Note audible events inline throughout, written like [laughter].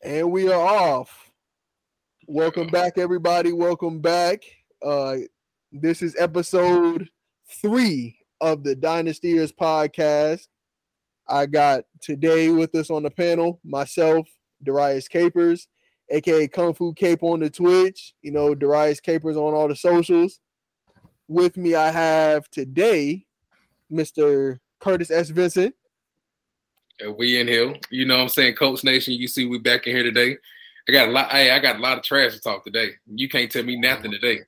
And we are off. Welcome back, everybody. Welcome back. Uh, this is episode three of the Dynastyers podcast. I got today with us on the panel myself, Darius Capers, aka Kung Fu Cape on the Twitch. You know, Darius Capers on all the socials. With me, I have today Mr. Curtis S. Vincent. And we in here. You know what I'm saying? Coach Nation, you see we back in here today. I got a lot, hey, I got a lot of trash to talk today. You can't tell me oh, nothing today.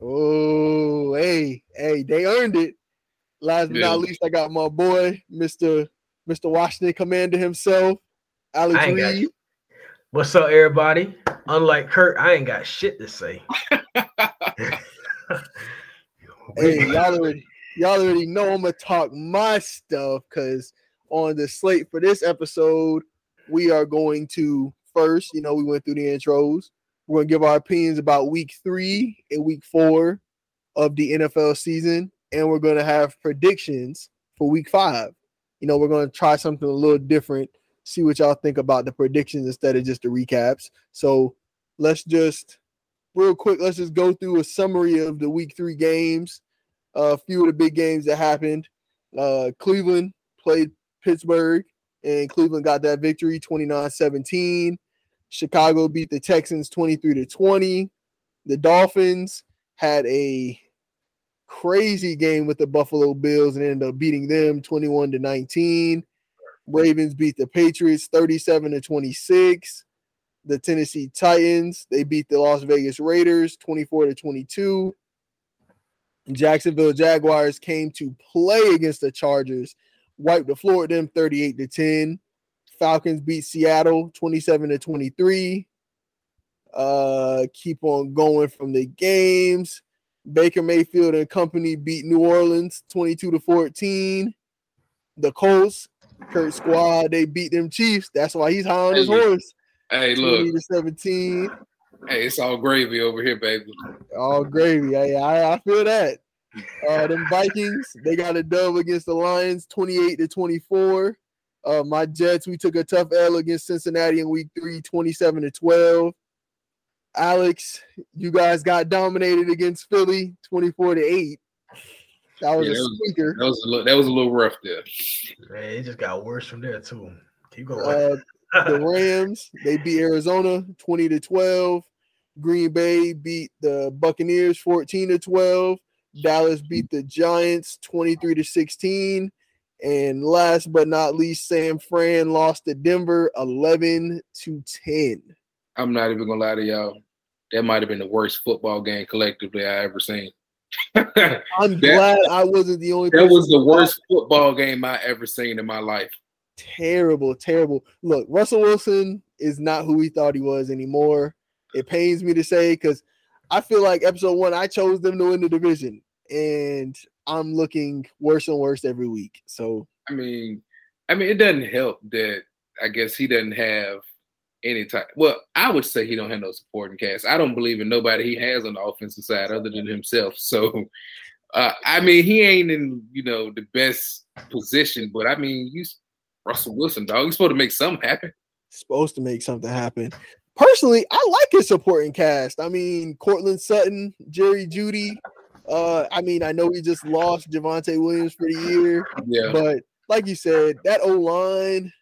Oh, hey, hey, they earned it. Last but Yeah. not least, I got my boy, Mr. Mr. Washington Commander himself, Alex I ain't got Reed. What's up, everybody? Unlike Kurt, I ain't got shit to say. [laughs] [laughs] Hey, y'all already y'all already know I'm gonna talk my stuff because on the slate for this episode, we are going to first, you know, we went through the intros. We're gonna give our opinions about week three and week four of the NFL season, and we're gonna have predictions for week five. You know, we're gonna try something a little different, see what y'all think about the predictions instead of just the recaps. So let's just real quick, let's just go through a summary of the week three games. Uh, a few of the big games that happened. Uh, Cleveland played Pittsburgh, and Cleveland got that victory 29 17. Chicago beat the Texans 23 to 20. The Dolphins had a crazy game with the Buffalo Bills and ended up beating them 21 to 19. Ravens beat the Patriots 37 to 26 the Tennessee Titans. They beat the Las Vegas Raiders 24 to 22. Jacksonville Jaguars came to play against the Chargers, wiped the floor with them 38 to 10. Falcons beat Seattle 27 to 23. Uh, keep on going from the games. Baker Mayfield and company beat New Orleans 22 to 14. The Colts, Kurt Squad, they beat them Chiefs. That's why he's high on his Hey, horse. Hey, 20 look, to 17. hey, it's all gravy over here, baby. All gravy. I, I, I feel that. Uh, them Vikings, they got a dub against the Lions, 28 to 24. Uh, my Jets, we took a tough L against Cincinnati in week three, 27 to 12. Alex, you guys got dominated against Philly, 24 to 8. That was Yeah, a that was- That was a little, that was a little rough there. Man, it just got worse from there too. Keep going. Uh, the [laughs] Rams, they beat Arizona 20 to 12. Green Bay beat the Buccaneers 14 to 12. Dallas beat the Giants 23 to 16. And last but not least, San Fran lost to Denver 11 to 10. I'm not even gonna lie to y'all. That might have been the worst football game collectively I ever seen. [laughs] I'm glad I wasn't the only That was the worst football game I ever seen in my life. terrible, terrible. Look, Russell Wilson is not who we thought he was anymore. It pains me to say because I feel like episode one, I chose them to win the division, and I'm looking worse and worse every week. So I mean, I mean, it doesn't help that I guess he doesn't have any type. Well, I would say he don't have no supporting cast. I don't believe in nobody he has on the offensive side other than himself. [laughs] So, uh, I mean, he ain't in you know the best position, but I mean, you Russell Wilson, dog. He's supposed to make something happen. supposed to make something happen. Personally, I like his supporting cast. I mean, Courtland Sutton, Jerry Jeudy. Uh, I mean, I know we just lost Javonte Williams for the year. Yeah, But like you said, that O line,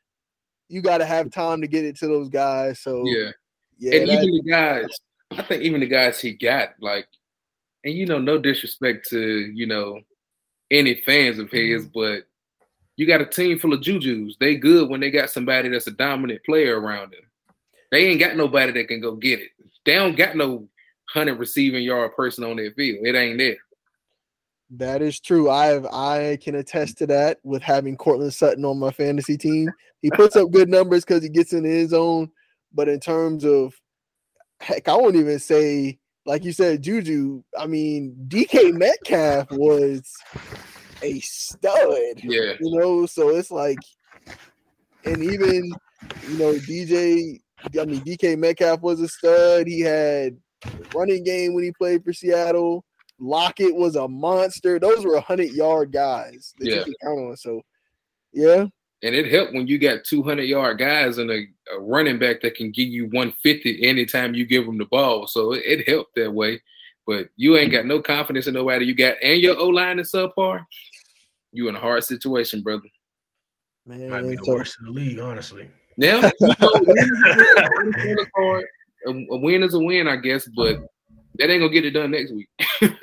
you got to have time to get it to those guys. So yeah. yeah, and that- even the guys, I think even the guys he got, like, and you know, no disrespect to you know any fans of his, but you got a team full of jujus. They good when they got somebody that's a dominant player around them. They ain't got nobody that can go get it. They don't got no hundred receiving yard person on their field. It ain't there. that is true. I have I can attest to that with having Courtland Sutton on my fantasy team. He puts up good numbers because he gets in his own. But in terms of heck, I won't even say like you said, Juju. I mean, DK Metcalf was a stud. Yeah, you know so it's like and even you know dj i mean dk metcalf was a stud he had running game when he played for seattle lockett was a monster those were 100 yard guys that Yeah. you could count on so yeah And it helped when you got 200 yard guys and a, a, running back that can give you 150 anytime you give them the ball. So it, it helped that way. But you ain't got no confidence in nobody you got, and your O line is subpar. You in a hard situation, brother. Man, might be the worst in the league, honestly. [laughs] Now, a win is a win, I guess, but that ain't gonna get it done next week.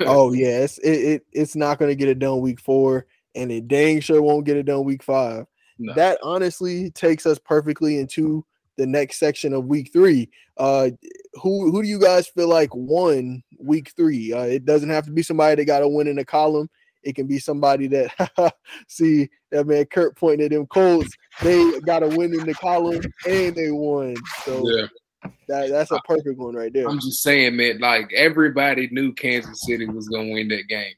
[laughs] oh yes, it, it it's not gonna get it done week four, and it dang sure won't get it done week five. No. That honestly takes us perfectly into the next section of week three. Uh, who who do you guys feel like won week three? Uh, it doesn't have to be somebody that got a win in the column. It can be somebody that [laughs] see that man Kurt pointed at them Colts. They got a win in the column and they won. So yeah. That, that's a perfect one right there. I'm just saying, man. Like everybody knew Kansas City was gonna win that game,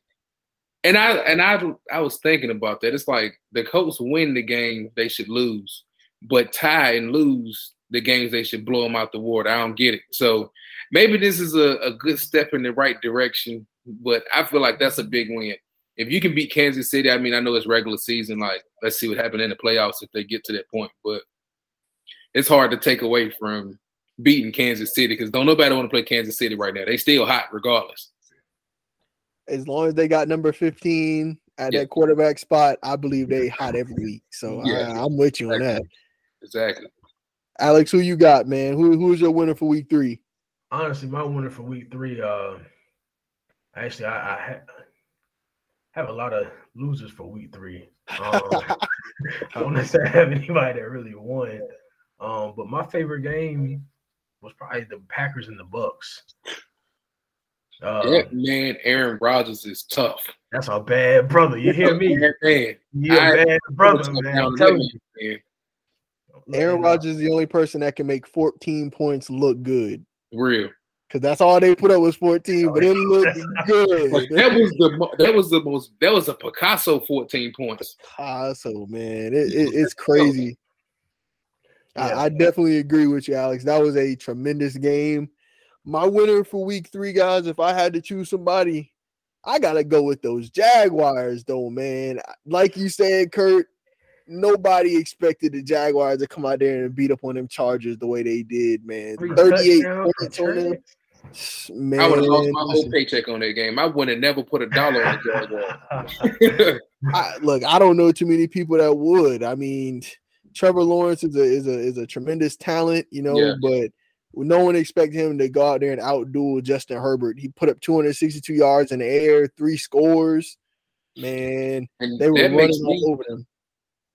and I and I I was thinking about that. It's like the Colts win the game, they should lose, but tie and lose the games, they should blow them out the water. I don't get it. So maybe this is a, a good step in the right direction, but I feel like that's a big win. If you can beat Kansas City, I mean, I know it's regular season. Like, let's see what happens in the playoffs if they get to that point. But it's hard to take away from beating Kansas City because don't nobody want to play Kansas City right now. They still hot regardless. As long as they got number 15 at yeah. that quarterback spot, I believe they hot every week. So yeah. I, am with you exactly. on that. Exactly. Alex, who you got, man? Who who's your winner for week three? Honestly, my winner for week three, uh actually I, I ha- have a lot of losers for week three. [laughs] Um, I don't necessarily have anybody that really won. Um, but my favorite game was probably the Packers and the Bucks. Uh, that man, Aaron Rodgers is tough. That's a bad brother. You hear me? man, you a bad brother, man. You, Aaron Rodgers is the only person that can make 14 points look good. Real. Cause that's all they put up was 14, but it [laughs] looked good. that was the that was the most that was a Picasso 14 points. Picasso, man. It, it, it's [laughs] crazy. Yeah. I, I definitely agree with you, Alex. That was a tremendous game. My winner for week three, guys, if I had to choose somebody, I gotta go with those Jaguars, though, man. Like you said, Kurt, nobody expected the Jaguars to come out there and beat up on them Chargers the way they did, man. 38 points on them. Man, I would have lost my whole paycheck on that game. I would have never put a dollar on the Jaguars. [laughs] look, I don't know too many people that would. I mean, Trevor Lawrence is a is a is a tremendous talent, you know, yeah. but no one expected him to go out there and outduel Justin Herbert. He put up 262 yards in the air, three scores. Man, and they were running me, all over them.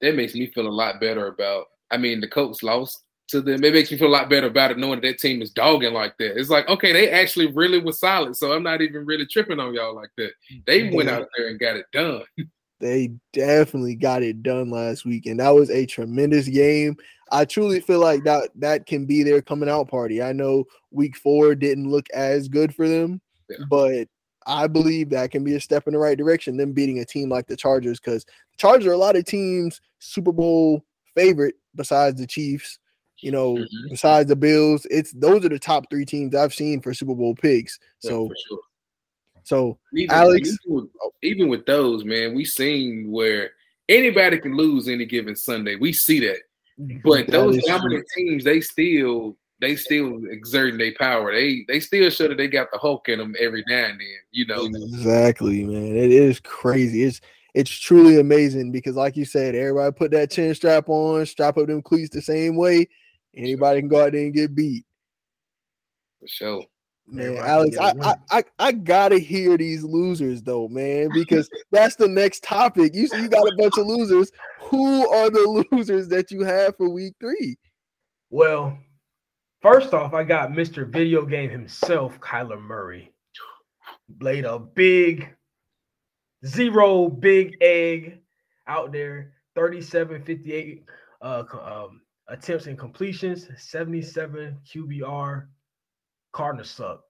That makes me feel a lot better about. I mean, the Colts lost to them. It makes me feel a lot better about it knowing that, that team is dogging like that. It's like, okay, they actually really was solid. So I'm not even really tripping on y'all like that. They went out there and got it done. [laughs] They definitely got it done last week, and that was a tremendous game. I truly feel like that that can be their coming out party. I know week four didn't look as good for them, yeah. but I believe that can be a step in the right direction. Them beating a team like the Chargers, because the Chargers are a lot of teams Super Bowl favorite besides the Chiefs. You know, mm-hmm. besides the Bills, it's those are the top three teams I've seen for Super Bowl picks. So yeah, sure. So even, Alex, even with, even with, those, man, we seen where anybody can lose any given Sunday. We see that, but that those dominant true. teams, they still they still exerting their power. They they still show that they got the Hulk in them every now and then. You know exactly, man. It is crazy. It's it's truly amazing because, like you said, everybody put that chin strap on, strap up them cleats the same way. Anybody can go out there and get beat. For sure. Man, Alex, I, I, I I gotta hear these losers though, man, because that's the next topic. You you got a bunch of losers. Who are the [laughs] losers that you have for week three? Well, first off, I got Mr. Video Game himself, Kyler Murray. Laid a big zero big egg out there, 37 58 uh, um, attempts and completions, 77 QBR, Cardinals suck.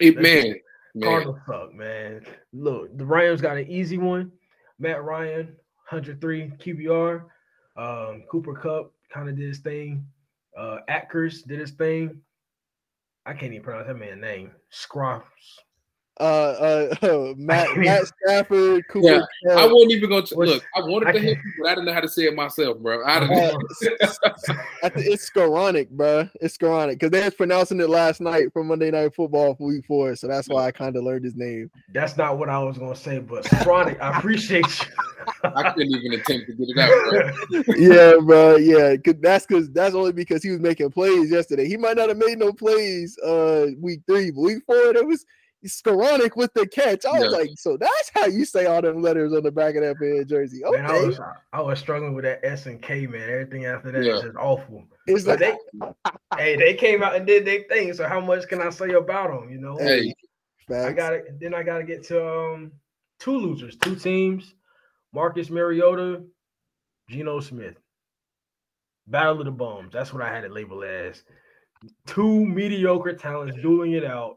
It, man, Cardinals man. suck, man. Look, the Rams got an easy one. Matt Ryan, 103 QBR. Um, Cooper Kupp kind of did his thing. Uh, Akers did his thing. I can't even pronounce that man's name. Scroffs. Uh, uh, [laughs] Matt, [laughs] Matt Stafford, Cooper. Yeah, Kupp. I wasn't even going to What's- look. I wanted I to hit can't- but I didn't know how to say it myself, bro. I Uh, didn't. [laughs] I think it's Skowronek, bro. It's Skowronek because they was pronouncing it last night for Monday Night Football for Week Four, so that's why I kind of learned his name. That's not what I was gonna say, but Chronic, I appreciate you. I couldn't even attempt to get it out, bro. yeah, bro. Yeah, 'cause that's because that's only because he was making plays yesterday. He might not have made no plays uh week three, but week four there was Skowronek with the catch. I was Yeah. like, so that's how you say all them letters on the back of that band jersey. Man, I Okay, was I was struggling with that S and K, man. Everything after that is Yeah. just awful. it's But like they, hey, they came out and did their thing. So how much can I say about them? You know, Hey, I got it. Then I got to get to um two losers, two teams: Marcus Mariota, Geno Smith. Battle of the Bums. That's what I had it labeled as. Two mediocre talents dueling it out.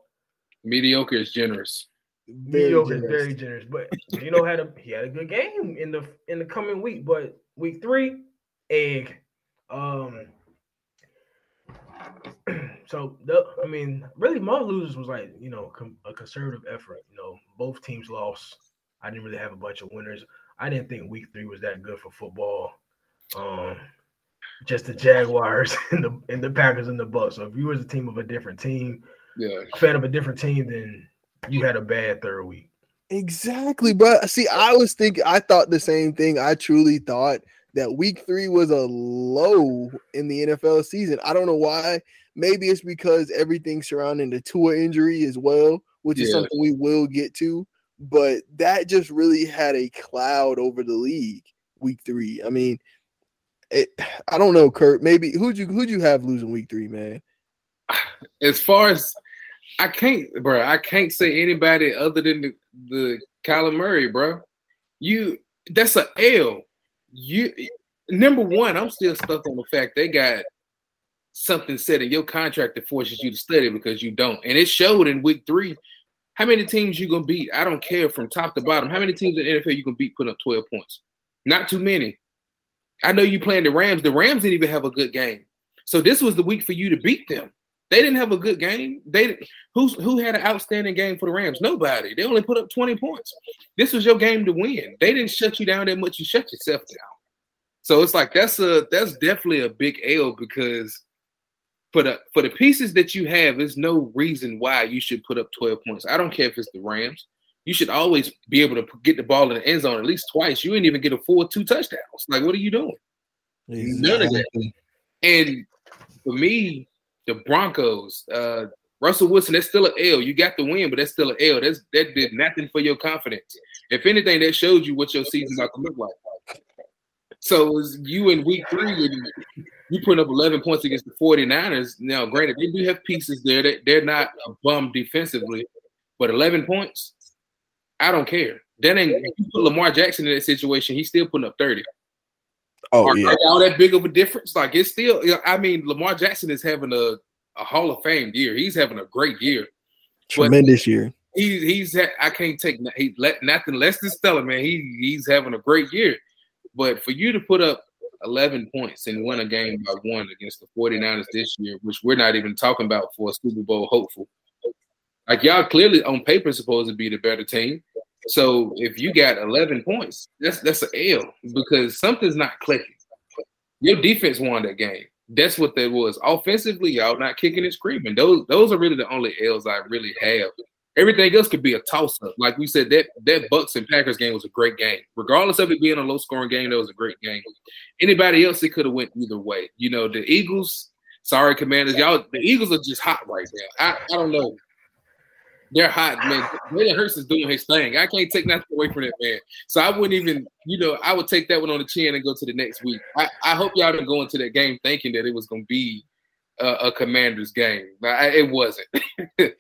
Mediocre is generous. Very mediocre is very generous, but Geno had a he had a good game in the in the coming week. But week three, egg. Um. [clears throat] So the, I mean, really, my losers was like you know com- a conservative effort. You know, both teams lost. I didn't really have a bunch of winners. I didn't think week three was that good for football. Um, just the Jaguars [laughs] and the and the Packers and the Bucks. So if you was a team of a different team, Yeah, a fan of a different team, then you had a bad third week. Exactly, but see, I was thinking, I thought the same thing. I truly thought that week three was a low in the NFL season. I don't know why. Maybe it's because everything surrounding the Tua injury as well, which is something we will get to. But that just really had a cloud over the league week three. I mean, it, I don't know, Kurt. Maybe who'd you who'd you have losing week three, man? as far as I can't, bro, I can't say anybody other than the, the Kyler Murray, bro. You that's a L. You number one, I'm still stuck on the fact they got something said in your contract that forces you to study because you don't, and it showed in week three. How many teams you gonna beat? I don't care from top to bottom. How many teams in the NFL you gonna beat put up 12 points? Not too many. I know you playing the Rams. The Rams didn't even have a good game. So this was the week for you to beat them. They didn't have a good game. They who's who had an outstanding game for the Rams? Nobody. They only put up 20 points. This was your game to win. They didn't shut you down that much. You shut yourself down. So it's like that's a that's definitely a big L because for the for the pieces that you have, there's no reason why you should put up 12 points. I don't care if it's the Rams. You should always be able to get the ball in the end zone at least twice. You didn't even get a full two touchdowns. Like, what are you doing? None of that. And for me, the Broncos, uh, Russell Wilson, that's still an L. You got the win, but that's still an L. That's that did nothing for your confidence. If anything, that showed you what your season's about to look like. So you in week three, and you putting up 11 points against the 49ers. Now, granted, they do have pieces there. That they're not a bum defensively, but 11 points, I don't care. That ain't you put Lamar Jackson in that situation, he's still putting up 30. Oh Are, yeah, all that big of a difference? Like it's still. I mean, Lamar Jackson is having a, a Hall of Fame year. He's having a great year. tremendous year. He, he's. I can't take he let nothing less than stellar, man. He he's having a great year. But for you to put up 11 points and win a game by one against the 49ers this year, which we're not even talking about for a Super Bowl hopeful, like y'all clearly on paper supposed to be the better team. So if you got 11 points, that's that's an L because something's not clicking. Your defense won that game. That's what that was. Offensively, y'all not kicking and screaming. Those those are really the only L's I really have. Everything else could be a toss up. Like we said, that that Bucks and Packers game was a great game. Regardless of it being a low scoring game, that was a great game. Anybody else, it could have went either way. You know, the Eagles. Sorry, Commanders, y'all. The Eagles are just hot right now. I, I don't know. They're hot, man. Jalen Hurts is doing his thing. I can't take nothing away from that man. So I wouldn't even, you know, I would take that one on the chin and go to the next week. I, I hope y'all didn't go into that game thinking that it was going to be a, a Commanders game. I, it wasn't. [laughs]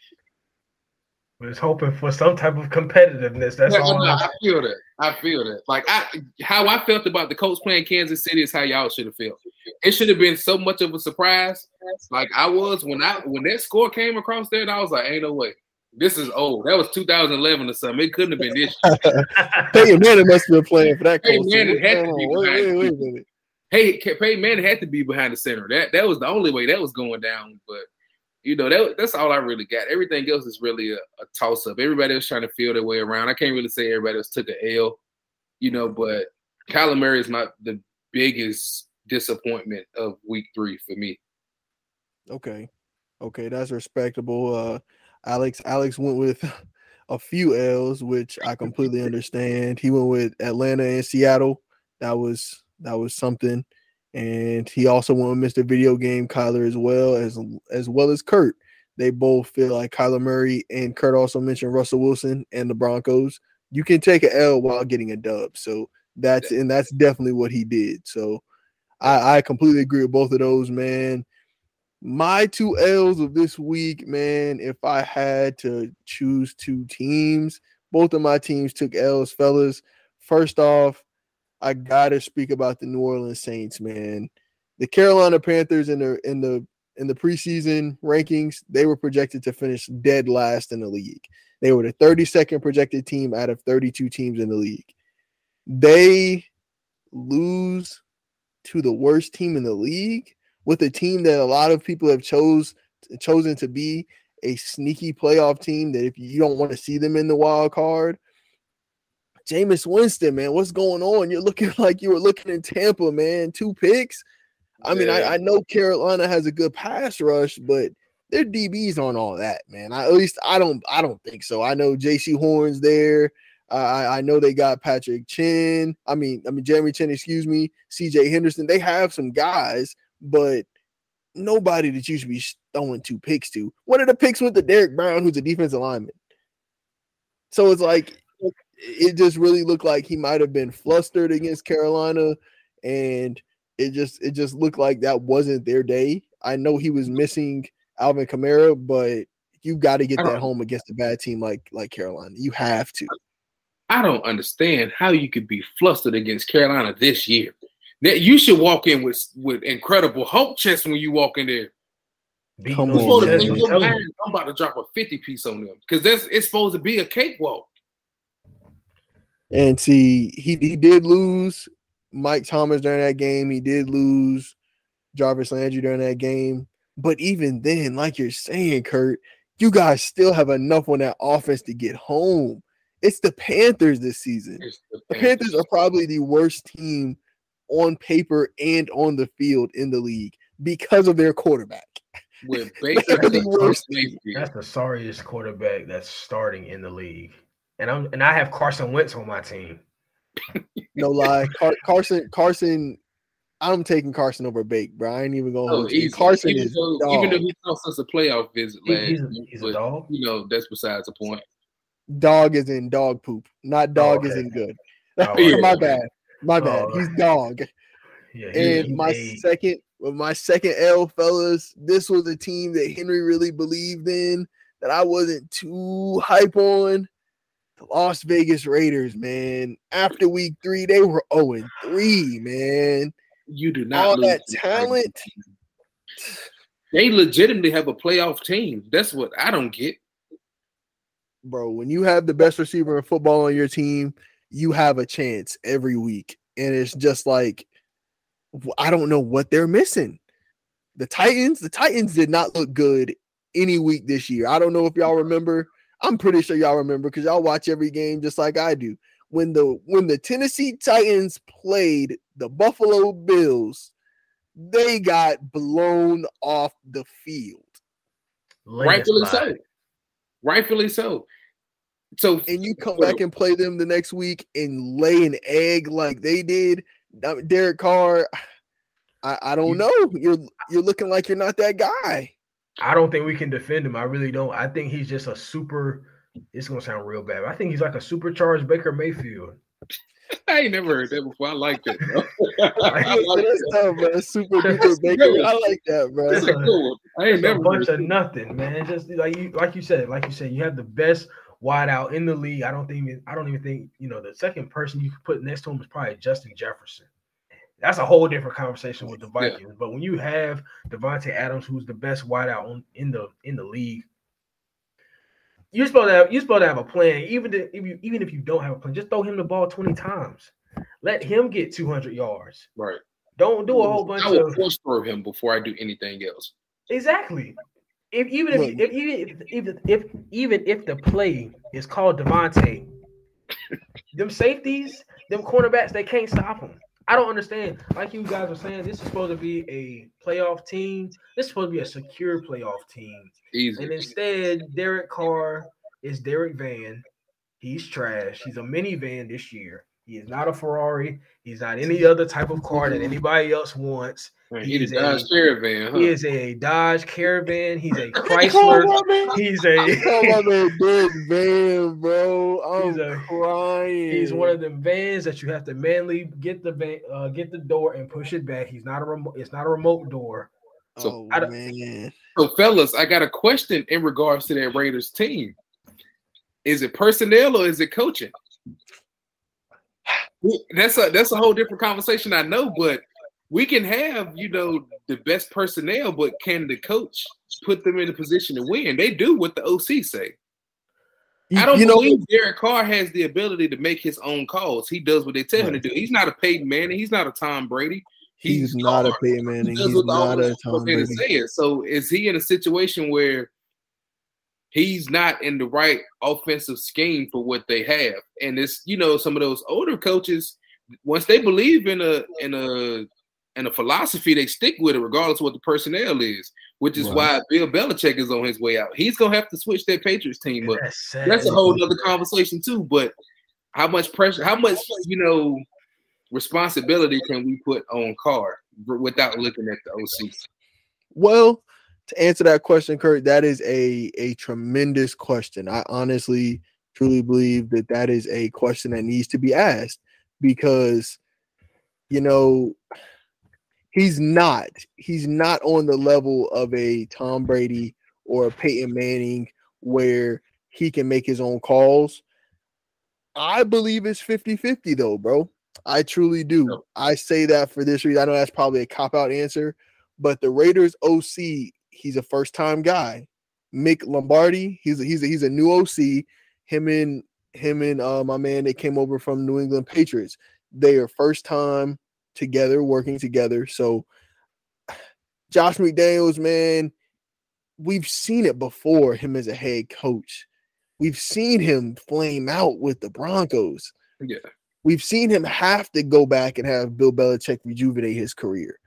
was hoping for some type of competitiveness. That's all. no, I, I feel that. I feel that. Like I, how I felt about the Colts playing Kansas City is how y'all should have felt. It should have been so much of a surprise. Like I was when I when that score came across there, and I was like, "Ain't no way, this is old." That was 2011 or something. It couldn't have been this. [laughs] year. Peyton Manning must have been playing for that. Peyton Manning had to be Wait, behind wait, wait a. Hey, Peyton Manning had to be behind the center. That that was the only way that was going down. But You know, that, that's all I really got. Everything else is really a, a toss up. Everybody was trying to feel their way around. I can't really say everybody else took an L, you know, but Kyler Murray is not the biggest disappointment of week three for me. Okay. Okay, that's respectable. Uh Alex Alex went with [laughs] a few L's, which I completely understand. He went with Atlanta and Seattle. That was that was something. And he also went with Mr. Video Game Kyler as well as as well as Kurt. They both feel like Kyler Murray and Kurt also mentioned Russell Wilson and the Broncos. You can take an L while getting a dub. So that's and that's definitely what he did. So I, I completely agree with both of those, man. My two L's of this week, man. If I had to choose two teams, both of my teams took L's, fellas. First off, I gotta speak about the New Orleans Saints, man. The Carolina Panthers in the in the in the preseason rankings, they were projected to finish dead last in the league. They were the 32nd projected team out of 32 teams in the league. They lose to the worst team in the league with a team that a lot of people have chose chosen to be a sneaky playoff team that if you don't want to see them in the wild card. Jameis Winston, man, what's going on? You're looking [laughs] like you were looking in Tampa, man. Two picks. I mean, I, I know Carolina has a good pass rush, but their DBs aren't all that, man. I, at least I don't I don't think so. I know Jaycee Horn's there. I, I know they got Patrick Chin. I mean, I mean Jeremy Chinn, excuse me, CJ Henderson. They have some guys, but nobody that you should be throwing two picks to. One of the picks went to Derrick Brown, who's a defensive lineman. So it's like it just really looked like he might have been flustered against Carolina, and it just it just looked like that wasn't their day. I know he was missing Alvin Kamara, but you got to get that home against a bad team like like Carolina. You have to. I don't understand how you could be flustered against Carolina this year. That you should walk in with with incredible hope chest when you walk in there. Come on, I'm about to drop a 50 piece on them because that's it's supposed to be a cakewalk. And see, he, he did lose Mike Thomas during that game. He did lose Jarvis Landry during that game. But even then, like you're saying, Kurt, you guys still have enough on that offense to get home. It's the Panthers this season. The Panthers. the Panthers are probably the worst team on paper and on the field in the league because of their quarterback. With [laughs] Baker, the that's the sorriest quarterback that's starting in the league, and I'm and I have Carson Wentz on my team. no lie, Car- Carson Carson. I'm taking Carson over Bake, bro. I ain't even going. Oh, to Carson even is though, even though he cost us a playoff visit last, he's, a, he's but, a dog. You know that's besides the point. Dog is in dog poop, not dog oh, okay. isn't good. Oh, [laughs] yeah. my bad. My oh, bad. Oh, He's dog. Yeah, he, and he my made... second, my second L, fellas. This was a team that Henry really believed in that I wasn't too hype on. The Las Vegas Raiders, man. After week three, they were 0 3, man. You do not all that talent. They legitimately have a playoff team. That's what I don't get. Bro, when you have the best receiver in football on your team, you have a chance every week. And it's just like, I don't know what they're missing. The Titans, the Titans did not look good any week this year. I don't know if y'all remember. I'm pretty sure y'all remember because y'all watch every game just like I do. When the when the Tennessee Titans played the Buffalo Bills, they got blown off the field. Rightfully so. Rightfully so. So and you come back and play them the next week and lay an egg like they did. Uh, Derek Carr, I, I don't know. You're you're looking like you're not that guy. I don't think we can defend him. I really don't. I think he's just a super. It's gonna sound real bad. I think he's like a supercharged Baker Mayfield. [laughs] I ain't never heard that before. I like that. Bro. [laughs] I like that. bro. Super duper Baker. I like that, bro. That's a cool. I ain't never a bunch of nothing, man. Just like you, like you said, like you said, you have the best wide out in the league. I don't think I don't even think you know the second person you could put next to him is probably Justin Jefferson. That's a whole different conversation with the Vikings. Yeah. But when you have Davante Adams, who's the best wideout on, in the in the league, you're supposed to have you're supposed to have a plan. Even if you even if you don't have a plan, just throw him the ball 20 times. Let him get 200 yards. Right. Don't do a whole bunch I will of force throw him before I do anything else. Exactly if even if, if even if, if if even if the play is called Davante, them safeties, them cornerbacks, they can't stop him. I don't understand. Like you guys were saying, this is supposed to be a playoff team. This is supposed to be a secure playoff team. Easy. And instead, Derek Carr is Derek Van. He's trash. He's a minivan this year. He is not a Ferrari. He's not any other type of car that anybody else wants. he He's a Dodge a- Caravan, huh? He is a Dodge Caravan. He's a [laughs] Chrysler. He's I'm a about that [laughs] Van, bro. I'm He's a- crying. he's one of the vans that you have to manually get the van, uh, get the door and push it back. He's not a remote. It's not a remote door. So, oh, I don't- man. So, fellas, I got a question in regards to that Raiders team. Is it personnel or is it coaching? That's a that's a whole different conversation, I know, but we can have you know the best personnel, but can the coach put them in a position to win? They do what the OC say. I don't you know, believe Derek Carr has the ability to make his own calls. He does what they tell him to do. He's not a Peyton Manning. He's not a Tom Brady. he's, not a. Peyton Manning. He He's not a Tom wants him to Brady. say it. So is he in a situation where he's not in the right offensive scheme for what they have? And it's you know some of those older coaches once they believe in a in a in a philosophy, they stick with it regardless of what the personnel is. Which is Right. why Bill Belichick is on his way out. He's gonna have to switch that Patriots team up. That's. That's a whole other conversation too. But how much pressure? How much you know responsibility can we put on Carr without looking at the OC? Well, to answer that question, Kurt, that is a a tremendous question. I honestly, truly believe that that is a question that needs to be asked because, you know, he's not he's not on the level of a Tom Brady or a Peyton Manning where he can make his own calls. I believe it's 50-50 though, bro. I truly do. I say that for this reason. I know that's probably a cop-out answer, but the Raiders OC, he's a first-time guy. Mick Lombardi, he's a, he's a, he's a new OC. Him and him and uh, my man they came over from New England Patriots. They are first time together, working together. So Josh McDaniels, man, we've seen it before. Him as a head coach, we've seen him flame out with the Broncos. Yeah. We've seen him have to go back and have Bill Belichick rejuvenate his career.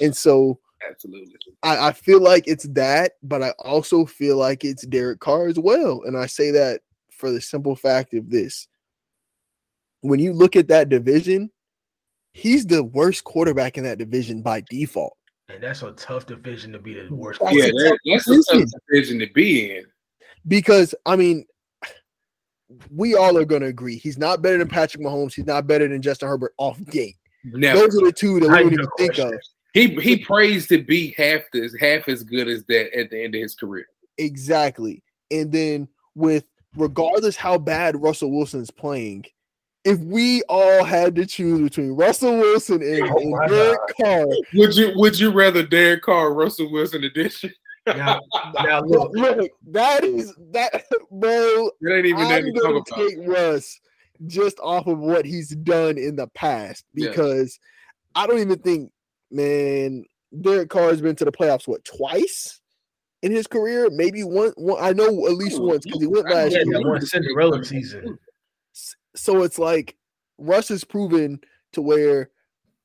And so Absolutely. I, I feel like it's that, but I also feel like it's Derek Carr as well. And I say that for the simple fact of this. When you look at that division, he's the worst quarterback in that division by default. and that's a tough division to be the worst. That's yeah, a that, tough that's a tough division. division to be in. Because I mean, we all are gonna agree he's not better than Patrick Mahomes, he's not better than Justin Herbert off gate. Never. Those are the two that we Not don't even even think of. He he prays to be half as half as good as that at the end of his career. Exactly. And then with regardless how bad Russell Wilson's playing, if we all had to choose between Russell Wilson and, Oh and my Derek Carr, Would you would you rather Derek Carr or Russell Wilson edition? Now, now look, [laughs] look, look, that is that [laughs] bro. It ain't even that I'm to gonna talk about. Russ just off of what he's done in the past Yeah. because I don't even think, man, Derek Carr has been to the playoffs what twice in his career, maybe one. one I know at least Oh, once because he went last year. that one Cinderella season. So it's like Russ has proven to where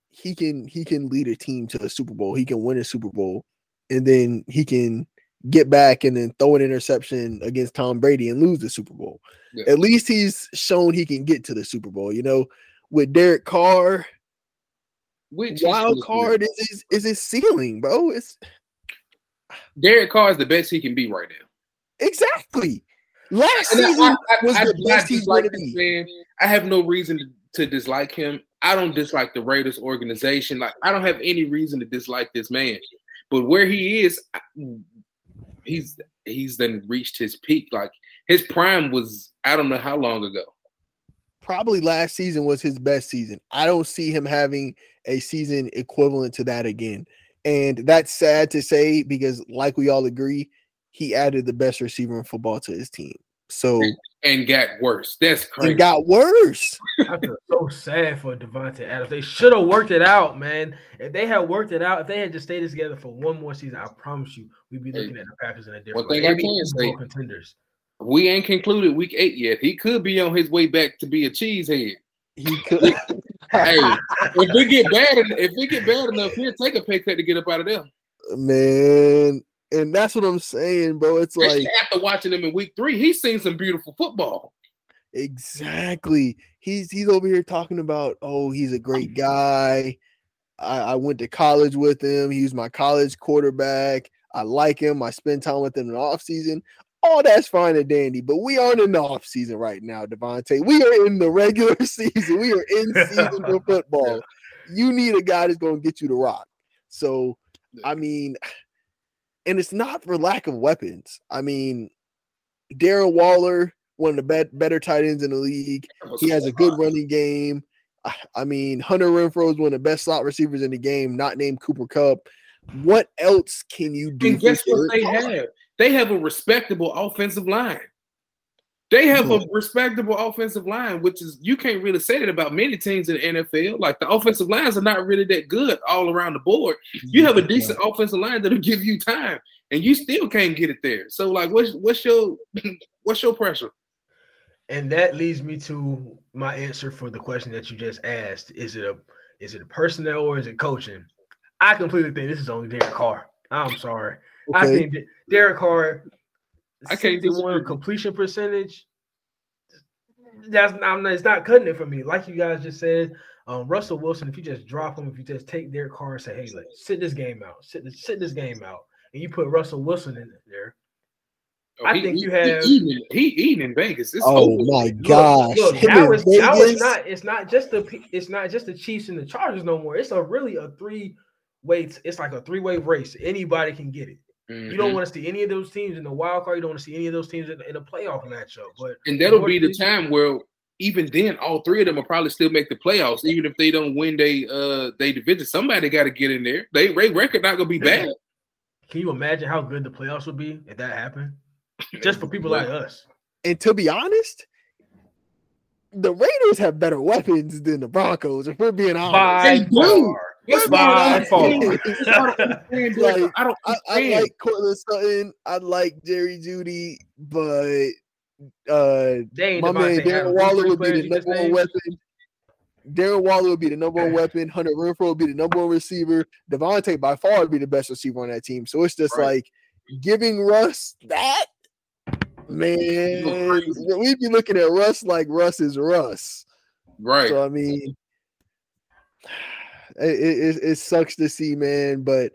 he can he can lead a team to a Super Bowl. He can win a Super Bowl, and then he can get back and then throw an interception against Tom Brady and lose the Super Bowl. Yeah. At least he's shown he can get to the Super Bowl. You know, with Derek Carr, Which wild card is his, is his ceiling, bro. It's Derek Carr is the best he can be right now. exactly last And season I, I, was I the best he's going to be. man. I have no reason to, to dislike him. I don't dislike the Raiders organization. Like I don't have any reason to dislike this man. But where he is, he's he's then reached his peak. Like his prime was I don't know how long ago. Probably last season was his best season. I don't see him having a season equivalent to that again. And that's sad to say because, like we all agree, he added the best receiver in football to his team. So and got worse. That's crazy. It got worse. I feel so sad for Davante Adams. They should have worked it out, man. If they had worked it out, if they had just stayed together for one more season, I promise you, we'd be looking hey, at the Packers in a different way. One thing I can say, contenders. We ain't concluded week eight yet. He could be on his way back to be a cheesehead. He could. [laughs] hey, if we get bad, if we get bad enough, he'll take a pay cut to get up out of there. Man, and that's what I'm saying, bro. It's like after watching him in week three, he's seen some beautiful football. Exactly. He's he's over here talking about, oh, he's a great guy. I, I went to college with him. He was my college quarterback. I like him. I spend time with him in the off season. All that's fine and dandy, but we aren't in the off season right now, Davante. We are in the regular [laughs] season. We are in [laughs] season for football. You need a guy that's going to get you to rock. So, I mean, and it's not for lack of weapons. I mean, Darren Waller, one of the be- better tight ends in the league. He has a good running game. I mean, Hunter Renfrow is one of the best slot receivers in the game, not named Cooper Kupp. What else can you do? And guess what they have? They have a respectable offensive line. They have a respectable offensive line, which is you can't really say that about many teams in the NFL. Like the offensive lines are not really that good all around the board. You have a decent yeah. offensive line that'll give you time, and you still can't get it there. So, like, what's what's your [laughs] what's your pressure? And that leads me to my answer for the question that you just asked: Is it a is it a personnel or is it coaching? I completely think this is only Derek Carr. I'm sorry. Okay. I think Derek Carr I can't do one completion percentage. That's I'm not, it's not cutting it for me. Like you guys just said, um, Russell Wilson. If you just drop him, if you just take Derek Carr and say, "Hey, let sit this game out, sit this, sit this game out," and you put Russell Wilson in there, Oh, I he, think you have he eating, he eating in Vegas. It's oh over. my gosh! Look, look, now, it's, now it's not it's not just the it's not just the Chiefs and the Chargers no more. It's a really a three way. It's like a three way race. Anybody can get it. Mm-hmm. You don't mm-hmm. want to see any of those teams in the wild card. You don't want to see any of those teams in, in a playoff matchup. But and that'll be the time where even then, all three of them will probably still make the playoffs, even if they don't win they uh they division. Somebody got to get in there. They Ray record not gonna be bad. Can you imagine how good the playoffs would be if that happened? Just for people like us. And to be honest, the Raiders have better weapons than the Broncos. If we're being honest, by far. It's my far. [laughs] like, I don't. I, I like Courtland Sutton. I like Jerry Jeudy, but uh, my man Darren Waller would be the number one weapon. Darren Waller would be the number one [clears throat] weapon. Hunter Renfrow would be the number one receiver. Davante by far would be the best receiver on that team. So it's just right. like giving Russ that man. We'd be looking at Russ like Russ is Russ. Right. So I mean, it, it, it sucks to see, man, but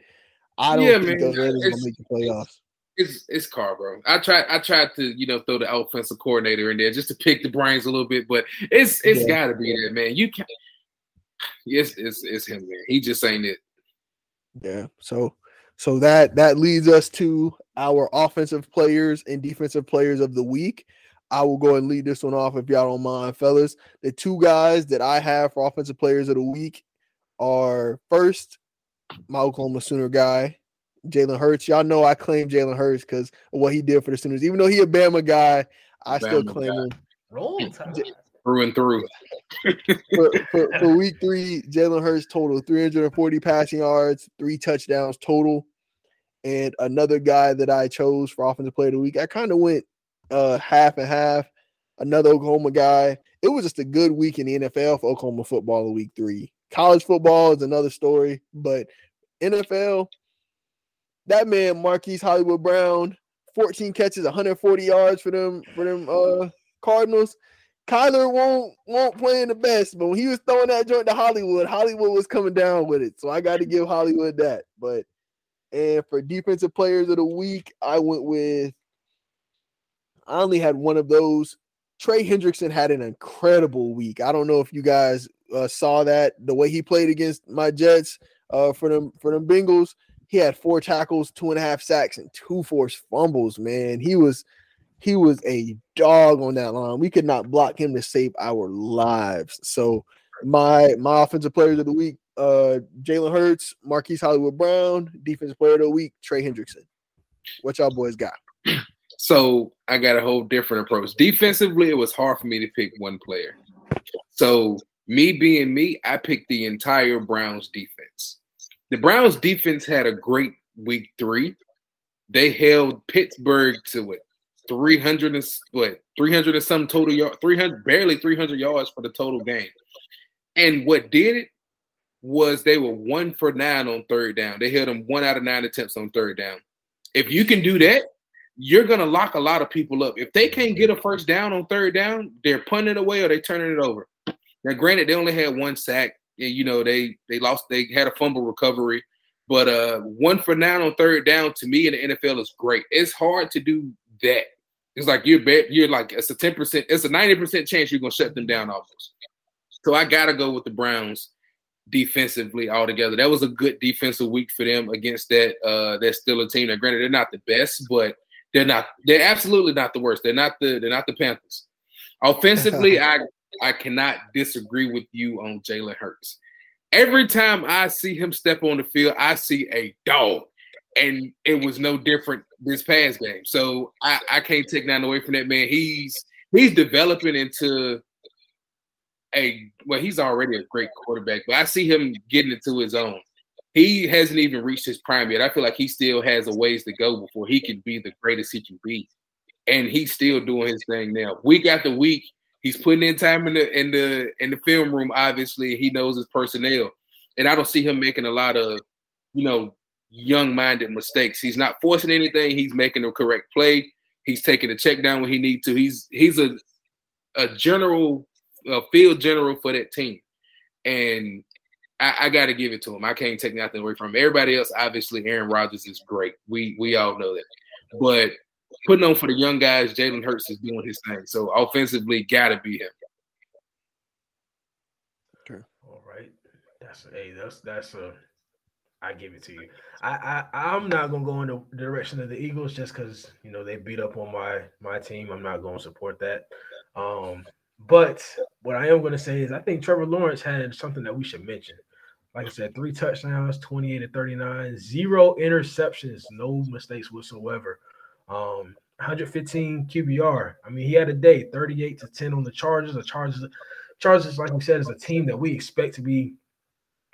I don't yeah, think man. those Raiders gonna make the playoffs. It's it's Carr, bro. I tried I tried to you know throw the offensive coordinator in there just to pick the brains a little bit, but it's it's yeah. got to be there, man. You can. Yes, it's it's him, man. He just ain't it. Yeah. So so that that leads us to our offensive players and defensive players of the week. I will go and lead this one off if y'all don't mind, fellas. The two guys that I have for offensive players of the week are first my Oklahoma Sooner guy, Jalen Hurts. Y'all know I claim Jalen Hurts because of what he did for the Sooners. Even though he a Bama guy, I Bama still claim guy. him. Roll time. Through and through. for, for, for, [laughs] week three, Jalen Hurts total 340 passing yards, three touchdowns total. And another guy that I chose for offensive player of the week, I kind of went uh, half and half. Another Oklahoma guy. It was just a good week in the NFL for Oklahoma football in week three. College football is another story, but NFL, that man Marquise Hollywood Brown, 14 catches, 140 yards for them for them uh Cardinals. Kyler won't won't play in the best, but when he was throwing that joint to Hollywood, Hollywood was coming down with it. So I got to give Hollywood that. But and for defensive players of the week, I went with I only had one of those. Trey Hendrickson had an incredible week. I don't know if you guys uh, saw that the way he played against my Jets uh, for them for them Bengals. He had four tackles, two and a half sacks, and two forced fumbles. Man, he was he was a dog on that line. We could not block him to save our lives. So my my offensive players of the week: uh, Jalen Hurts, Marquise Hollywood Brown. Defensive player of the week: Trey Hendrickson. What y'all boys got? [clears throat] So I got a whole different approach. Defensively, it was hard for me to pick one player. So me being me, I picked the entire Browns defense. The Browns defense had a great week three. They held Pittsburgh to it. 300 and what 300 and some total yard 300 barely 300 yards for the total game and what did it was they were one for nine on third down they held them one out of nine attempts on third down if you can do that you're gonna lock a lot of people up if they can't get a first down on third down they're punting away or they're turning it over now granted they only had one sack And, you know they they lost they had a fumble recovery but uh one for nine on third down to me in the nfl is great it's hard to do that. It's like you're you're like it's a 10%, it's a 90% chance you're gonna shut them down almost. So I gotta go with the Browns defensively altogether. That was a good defensive week for them against that uh that Steelers team. Now granted, they're not the best, but they're not they're absolutely not the worst. They're not the they're not the Panthers. [laughs] Offensively, I I cannot disagree with you on Jalen Hurts. Every time I see him step on the field, I see a dog and it was no different this past game. So I, I can't take nothing away from that man. He's he's developing into a well, he's already a great quarterback, but I see him getting into his own. He hasn't even reached his prime yet. I feel like he still has a ways to go before he can be the greatest he can be. And he's still doing his thing now. Week after week, he's putting in time in the in the in the film room. Obviously, he knows his personnel, and I don't see him making a lot of, you know, young-minded mistakes. He's not forcing anything. He's making the correct play. He's taking the check down when he needs to. He's he's a a general, a field general for that team, and I, I got to give it to him. I can't take nothing away from him. Everybody else, obviously, Aaron Rodgers is great. We we all know that, but putting on for the young guys, Jalen Hurts is doing his thing. So offensively, gotta be him. Okay. All right. That's a hey, that's that's a I give it to you. I, I I'm not gonna go in the direction of the Eagles just because you know they beat up on my my team. I'm not going to support that. Um, but what I am gonna say is I think Trevor Lawrence had something that we should mention. Like I said, three touchdowns, 28 to 39, zero interceptions, no mistakes whatsoever. Um, 115 QBR. I mean, he had a day, 38 to 10 on the Chargers. The Chargers, Chargers, like we said, is a team that we expect to be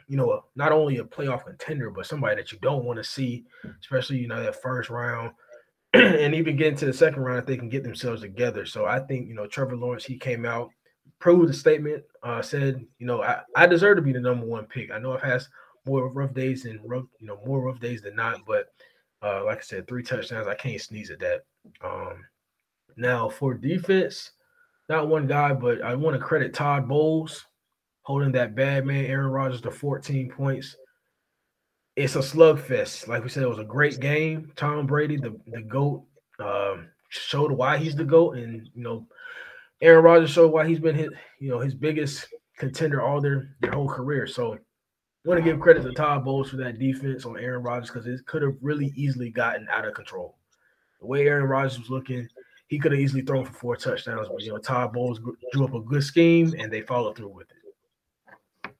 you know, not only a playoff contender, but somebody that you don't want to see, especially, you know, that first round [clears throat] and even get into the second round if they can get themselves together. So I think, you know, Trevor Lawrence, he came out, proved the statement, uh, said, you know, I, I deserve to be the number one pick. I know I've had more rough days than rough, you know, more rough days than not, but uh, like I said, three touchdowns, I can't sneeze at that. Um, now for defense, not one guy, but I want to credit Todd Bowles holding that bad man Aaron Rodgers to 14 points. It's a slugfest. Like we said, it was a great game. Tom Brady, the, the GOAT, um, showed why he's the GOAT. And, you know, Aaron Rodgers showed why he's been his, you know, his biggest contender all their, their whole career. So want to give credit to Todd Bowles for that defense on Aaron Rodgers because it could have really easily gotten out of control. The way Aaron Rodgers was looking, he could have easily thrown for four touchdowns, but you know, Todd Bowles drew up a good scheme and they followed through with it.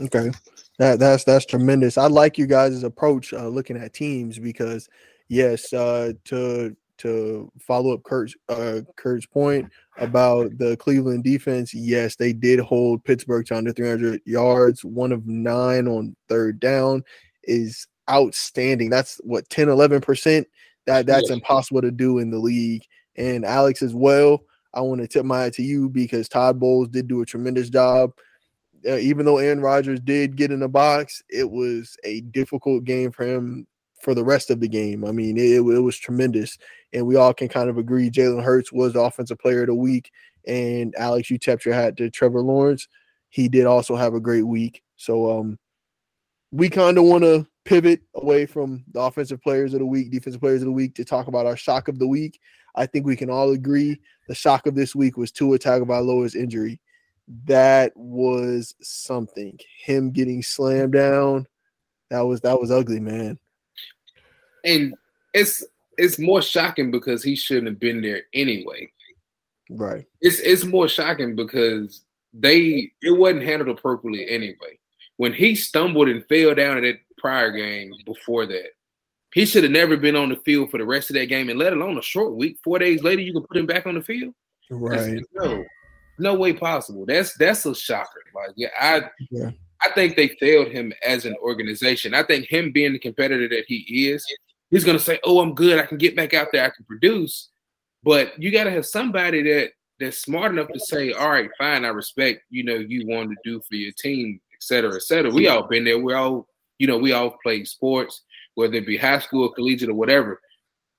Okay, that that's that's tremendous. I like you guys' approach uh, looking at teams because yes, uh, to to follow up Kurt's uh, Kurt's point about the Cleveland defense, yes, they did hold Pittsburgh to under 300 yards. One of nine on third down is outstanding. That's what 10, 11 percent. That that's impossible to do in the league. And Alex as well. I want to tip my hat to you because Todd Bowles did do a tremendous job uh, even though Aaron Rodgers did get in the box, it was a difficult game for him for the rest of the game. I mean, it, it was tremendous. And we all can kind of agree Jalen Hurts was the offensive player of the week. And Alex, you tapped your hat to Trevor Lawrence. He did also have a great week. So um we kind of want to pivot away from the offensive players of the week, defensive players of the week to talk about our shock of the week. I think we can all agree the shock of this week was Tua Tagovailoa's injury that was something. Him getting slammed down, that was that was ugly, man. And it's it's more shocking because he shouldn't have been there anyway. Right. It's it's more shocking because they it wasn't handled appropriately anyway. When he stumbled and fell down in that prior game before that, he should have never been on the field for the rest of that game, and let alone a short week. Four days later, you can put him back on the field. Right. no, no way possible. That's that's a shocker. Like, yeah, I Yeah. I think they failed him as an organization. I think him being the competitor that he is, he's gonna say, "Oh, I'm good. I can get back out there. I can produce." But you got to have somebody that that's smart enough to say, "All right, fine. I respect. You know, you want to do for your team, et cetera, et cetera." We all been there. We all, you know, we all played sports, whether it be high school, or collegiate, or whatever.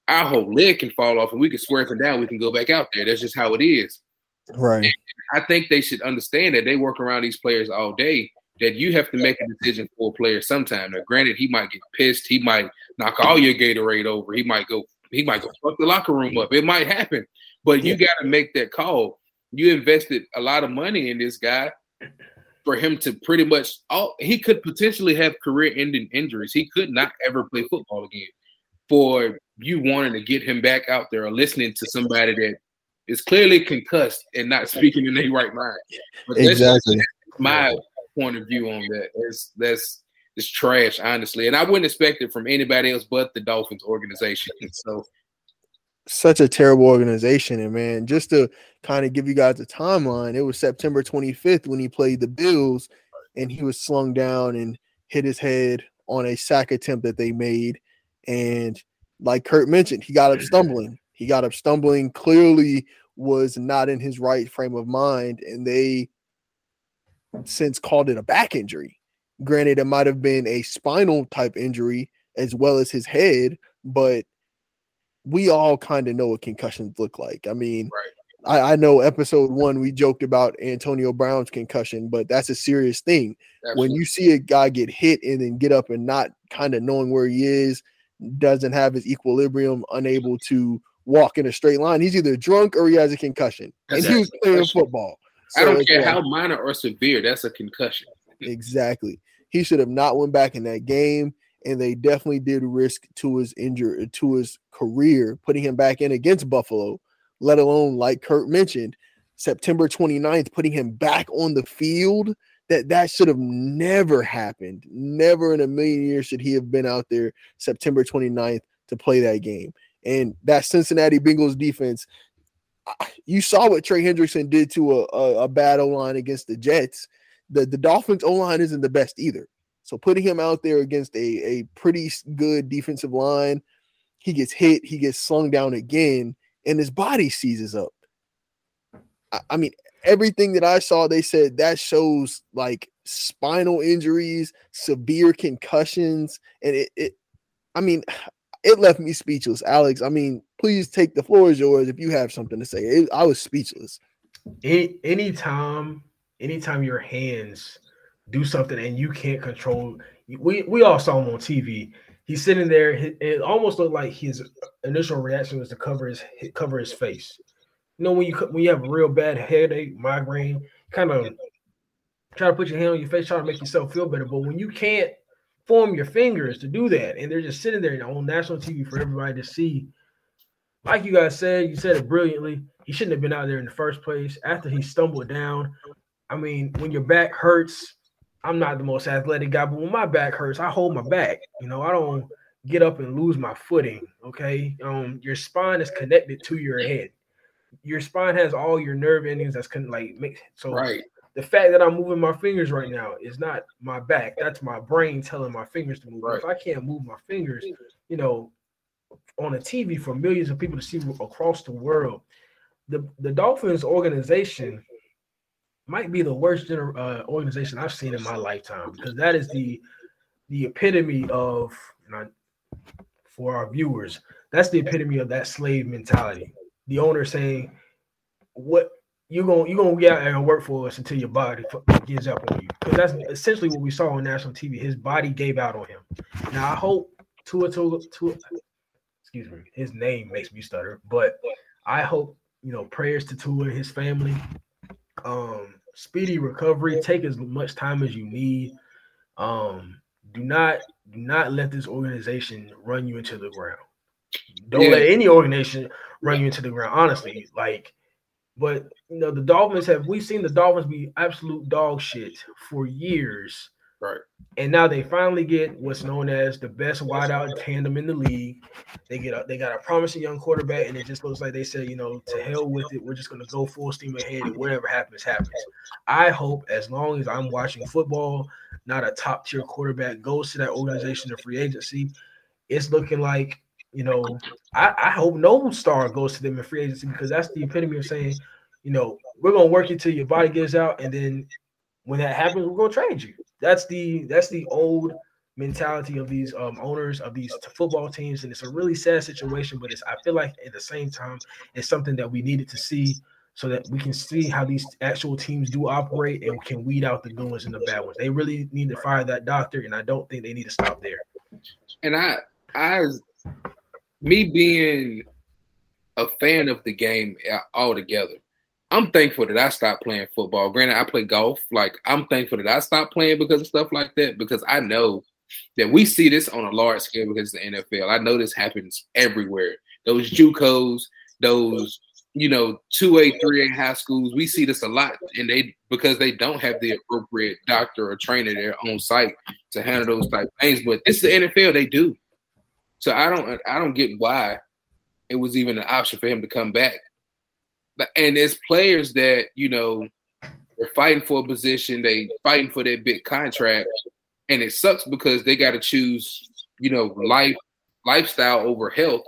Our whole leg can fall off, and we can swear up and down. We can go back out there. That's just how it is. Right. I think they should understand that they work around these players all day. That you have to make a decision for a player sometime. Now, granted, he might get pissed. He might knock all your Gatorade over. He might go. He might go fuck the locker room up. It might happen, but you got to make that call. You invested a lot of money in this guy for him to pretty much. All he could potentially have career-ending injuries. He could not ever play football again. For you wanting to get him back out there or listening to somebody that is clearly concussed and not speaking in their right mind. But Exactly. my point of view on that. It's that's it's trash, honestly. And I wouldn't expect it from anybody else but the Dolphins organization. [laughs] So Such a terrible organization. And man, just to kind of give you guys a timeline, it was September 25th when he played the Bills and he was slung down and hit his head on a sack attempt that they made. And like Kurt mentioned, he got up stumbling. He got up stumbling, clearly was not in his right frame of mind. And they since called it a back injury. Granted, it might have been a spinal type injury as well as his head, but we all kind of know what concussions look like. I mean, Right. I, I know episode one we joked about Antonio Brown's concussion, but that's a serious thing. When you see a guy get hit and then get up and not kind of knowing where he is, doesn't have his equilibrium, unable to walk in a straight line, he's either drunk or he has a concussion. That's and he was playing concussion. Football. I don't care yeah. how minor or severe, that's a concussion. Exactly. He should have not went back in that game, and they definitely did risk to his injury to his career, putting him back in against Buffalo, let alone, like Kurt mentioned, September 29th, putting him back on the field. That that should have never happened. Never in a million years should he have been out there September 29th to play that game. And that Cincinnati Bengals defense, you saw what Trey Hendrickson did to a, a, a bad O line against the Jets the the Dolphins O line isn't the best either. So putting him out there against a a pretty good defensive line, he gets hit, he gets slung down again, and his body seizes up. I, I mean, everything that I saw, they said that shows like spinal injuries, severe concussions, and it, it I mean, [sighs] it left me speechless. Alex, I mean, please take the floor is yours if you have something to say. It, I was speechless. Any anytime, anytime your hands do something and you can't control, we we all saw him on TV. He's sitting there. It it almost looked like his initial reaction was to cover his cover his face. You know when you when you have a real bad headache, migraine, kind of try to put your hand on your face, try to make yourself feel better. But when you can't form your fingers to do that, and they're just sitting there on national TV for everybody to see, like you guys said, you said it brilliantly. He shouldn't have been out there in the first place. After he stumbled down, I mean, when your back hurts, I'm not the most athletic guy, but when my back hurts, I hold my back. You know, I don't get up and lose my footing. Okay, um, your spine is connected to your head. Your spine has all your nerve endings that's con- like make so Right. the fact that I'm moving my fingers right now is not my back. That's my brain telling my fingers to move. Right. If I can't move my fingers, you know, on a TV for millions of people to see across the world, the the Dolphins organization might be the worst gener- uh, organization I've seen in my lifetime because that is the the epitome of for our viewers. That's the epitome of that slave mentality. The owner saying, "What you're gonna you're gonna get out and work for us until your body gives up on you." Because that's essentially what we saw on national TV. His body gave out on him. Now I hope Tua Tua Tua, excuse me, his name makes me stutter, but I hope you know prayers to Tua and his family. Um, speedy recovery. Take as much time as you need. Um, do not do not let this organization run you into the ground. Don't Yeah. let any organization run you into the ground. Honestly, like, but you know the Dolphins have we've seen the Dolphins be absolute dog shit for years. Right. And now they finally get what's known as the best wideout tandem in the league. They get a, they got a promising young quarterback, and it just looks like they said, you know, to hell with it. We're just going to go full steam ahead, and whatever happens, happens. I hope as long as I'm watching football, not a top tier quarterback goes to that organization of free agency. It's looking like you know, I, I hope no star goes to them in free agency because that's the epitome of saying, you know, we're gonna work you till your body gives out, and then when that happens, we're gonna trade you. That's the that's the old mentality of these um, owners of these football teams, and it's a really sad situation. But it's I feel like at the same time, it's something that we needed to see so that we can see how these actual teams do operate and can weed out the good ones and the bad ones. They really need to fire that doctor, and I don't think they need to stop there. And I, I, me being a fan of the game altogether, I'm thankful that I stopped playing football. Granted, I play golf. Like I'm thankful that I stopped playing because of stuff like that. Because I know that we see this on a large scale because the NFL. I know this happens everywhere. Those JUCOs, those you know two A, three A high schools, we see this a lot, and they because they don't have the appropriate doctor or trainer there on site to handle those type things. But it's the NFL; they do. So I don't, I don't get why it was even an option for him to come back and there's players that you know they're fighting for a position, they fighting for their big contract, and it sucks because they got to choose, you know, life lifestyle over health.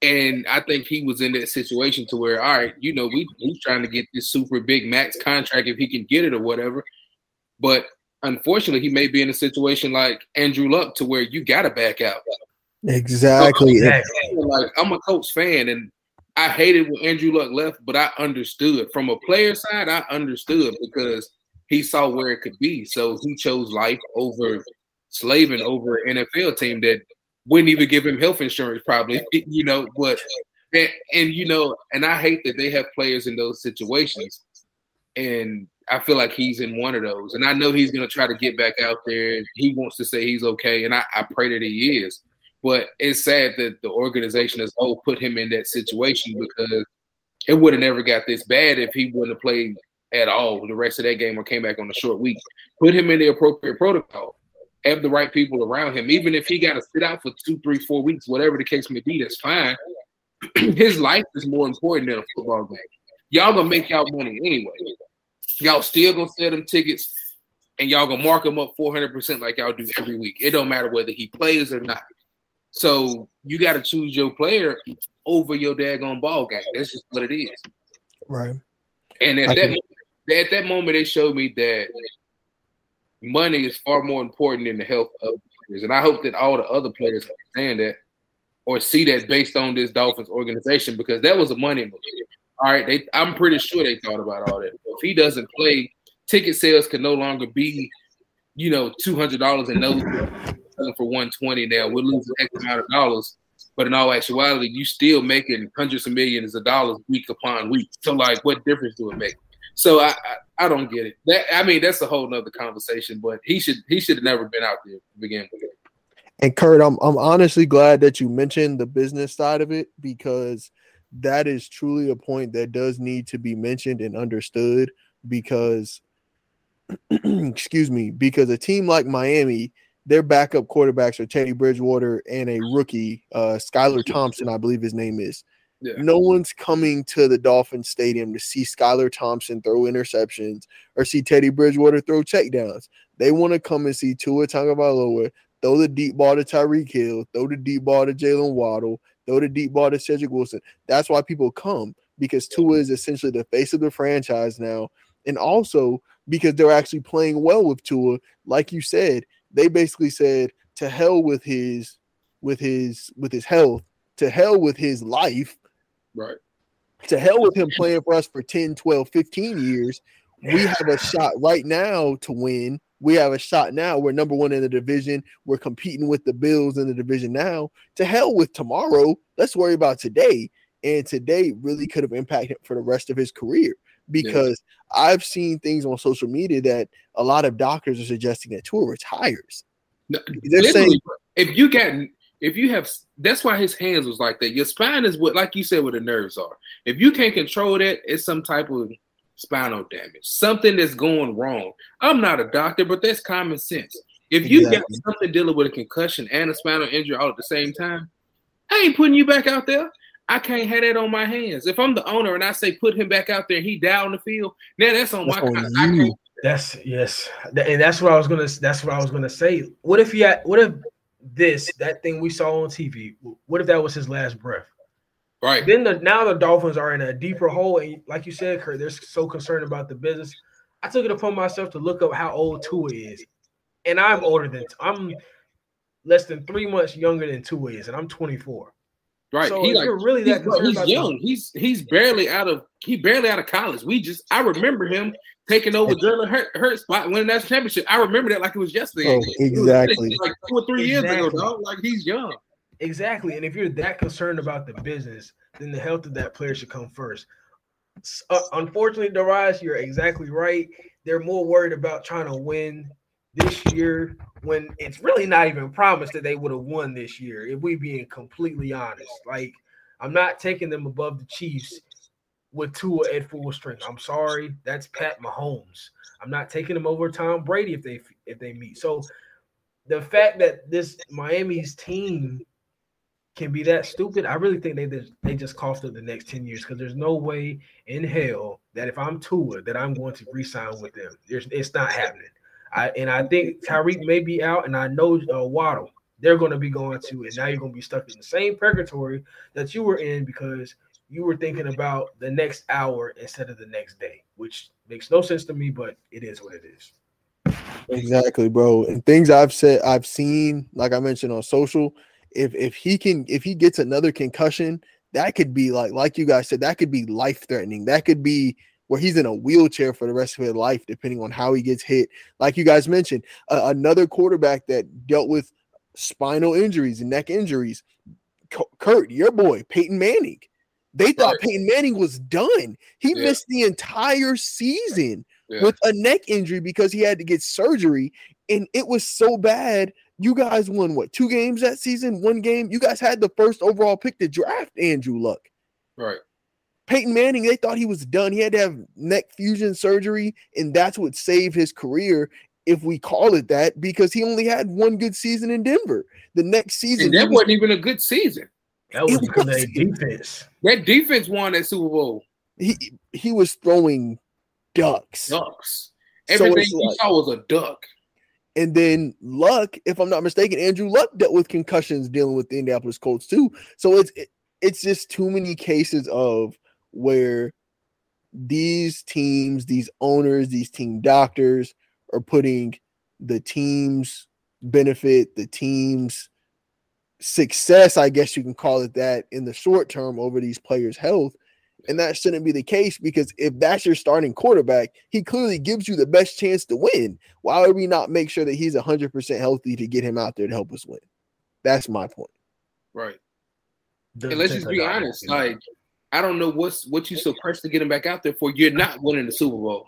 And I think he was in that situation to where, all right, you know, we he's trying to get this super big max contract if he can get it or whatever. But unfortunately, he may be in a situation like Andrew Luck to where you got to back out. Exactly. So, like I'm a Colts fan, and I hated when Andrew Luck left, but I understood from a player side. I understood because he saw where it could be, so he chose life over slaving over an NFL team that wouldn't even give him health insurance, probably. You know, but and, and you know, and I hate that they have players in those situations, and I feel like he's in one of those. And I know he's going to try to get back out there. He wants to say he's okay, and I, I pray that he is. But it's sad that the organization as a whole put him in that situation because it would have never got this bad if he wouldn't have played at all the rest of that game or came back on a short week. Put him in the appropriate protocol. Have the right people around him. Even if he got to sit out for two, three, four weeks, whatever the case may be, that's fine. [clears throat] His life is more important than a football game. Y'all gonna make y'all money anyway. Y'all still gonna sell them tickets and y'all gonna mark them up 400% like y'all do every week. It don't matter whether he plays or not. So you got to choose your player over your daggone ball game. That's just what it is. Right. And at that, at that moment, it showed me that money is far more important than the health of players. And I hope that all the other players understand that or see that based on this Dolphins organization because that was a money move. All right, they, I'm pretty sure they thought about all that. If he doesn't play, ticket sales can no longer be, you know, two hundred dollars and those selling for 120 now. We're losing X amount of dollars. But in all actuality, you still making hundreds of millions of dollars week upon week. So like what difference do it make? So I, I, I don't get it. That I mean that's a whole nother conversation, but he should he should have never been out there to begin with. And Kurt, I'm I'm honestly glad that you mentioned the business side of it because that is truly a point that does need to be mentioned and understood because [clears throat] excuse me, because a team like Miami their backup quarterbacks are Teddy Bridgewater and a rookie, uh, Skylar Thompson, I believe his name is. Yeah. No one's coming to the Dolphin Stadium to see Skylar Thompson throw interceptions or see Teddy Bridgewater throw checkdowns. They want to come and see Tua Tagovailoa throw the deep ball to Tyreek Hill, throw the deep ball to Jaylen Waddle, throw the deep ball to Cedric Wilson. That's why people come because Tua is essentially the face of the franchise now, and also because they're actually playing well with Tua. Like you said, they basically said to hell with his with his with his health, to hell with his life. Right. To hell with him playing for us for 10, 12, 15 years. We have a shot right now to win. We have a shot now. We're number one in the division. We're competing with the Bills in the division now. To hell with tomorrow. Let's worry about today. And today really could have impacted him for the rest of his career because yeah. I've seen things on social media that a lot of doctors are suggesting that Tua retires. No, They're saying if you get if you have that's why his hands was like that. Your spine is what like you said where the nerves are. If you can't control that, it's some type of spinal damage, something that's going wrong. I'm not a doctor, but that's common sense. If you exactly. got something dealing with a concussion and a spinal injury all at the same time, I ain't putting you back out there. I can't have that on my hands. If I'm the owner and I say put him back out there and he down the field, now that's on that's my. On that's yes, and that's what I was gonna. That's what I was gonna say. What if he had? What if this that thing we saw on TV? What if that was his last breath? Right. Then the now the Dolphins are in a deeper hole, and like you said, Kurt, they're so concerned about the business. I took it upon myself to look up how old Tua is, and I'm older than I'm less than three months younger than Tua is, and I'm 24. Right. So he like really that he's, he's young. He's he's barely out of he barely out of college. We just I remember him taking over Jalen Hurt, Hurt spot winning that championship. I remember that like it was yesterday. Oh, exactly. Was like two or three exactly. years ago, dog. Like he's young. Exactly. And if you're that concerned about the business, then the health of that player should come first. Uh, unfortunately, Darius, you're exactly right. They're more worried about trying to win this year when it's really not even promised that they would have won this year. If we being completely honest, like I'm not taking them above the Chiefs with Tua at full strength. I'm sorry, that's Pat Mahomes. I'm not taking them over Tom Brady if they if they meet. So the fact that this Miami's team can be that stupid, I really think they just, they just cost up the next 10 years because there's no way in hell that if I'm Tua that I'm going to re-sign with them. There's, it's not happening. I and I think Tyreek may be out, and I know uh, Waddle they're going to be going to, and now you're going to be stuck in the same purgatory that you were in because you were thinking about the next hour instead of the next day, which makes no sense to me, but it is what it is. Exactly, bro. And things I've said, I've seen, like I mentioned on social, if if he can, if he gets another concussion, that could be like, like you guys said, that could be life threatening. That could be where he's in a wheelchair for the rest of his life, depending on how he gets hit. Like you guys mentioned, uh, another quarterback that dealt with spinal injuries and neck injuries. Kurt, your boy, Peyton Manning. They thought right. Peyton Manning was done. He yeah. missed the entire season yeah. with a neck injury because he had to get surgery. And it was so bad. You guys won what two games that season? One game. You guys had the first overall pick to draft Andrew Luck. Right. Peyton Manning, they thought he was done. He had to have neck fusion surgery, and that's what saved his career, if we call it that, because he only had one good season in Denver. The next season, and that was, wasn't even a good season. That was because was, of defense. That defense won that Super Bowl. He he was throwing ducks. Ducks. Everything so he like, saw was a duck. And then Luck, if I'm not mistaken, Andrew Luck dealt with concussions dealing with the Indianapolis Colts too. So it's it, it's just too many cases of where these teams, these owners, these team doctors are putting the team's benefit, the team's success, I guess you can call it that, in the short term over these players' health. And that shouldn't be the case because if that's your starting quarterback, he clearly gives you the best chance to win. Why would we not make sure that he's 100% healthy to get him out there to help us win? That's my point. Right. and let's just be honest. Like, I don't know what's what you so pressed to get him back out there for. You're not winning the Super Bowl.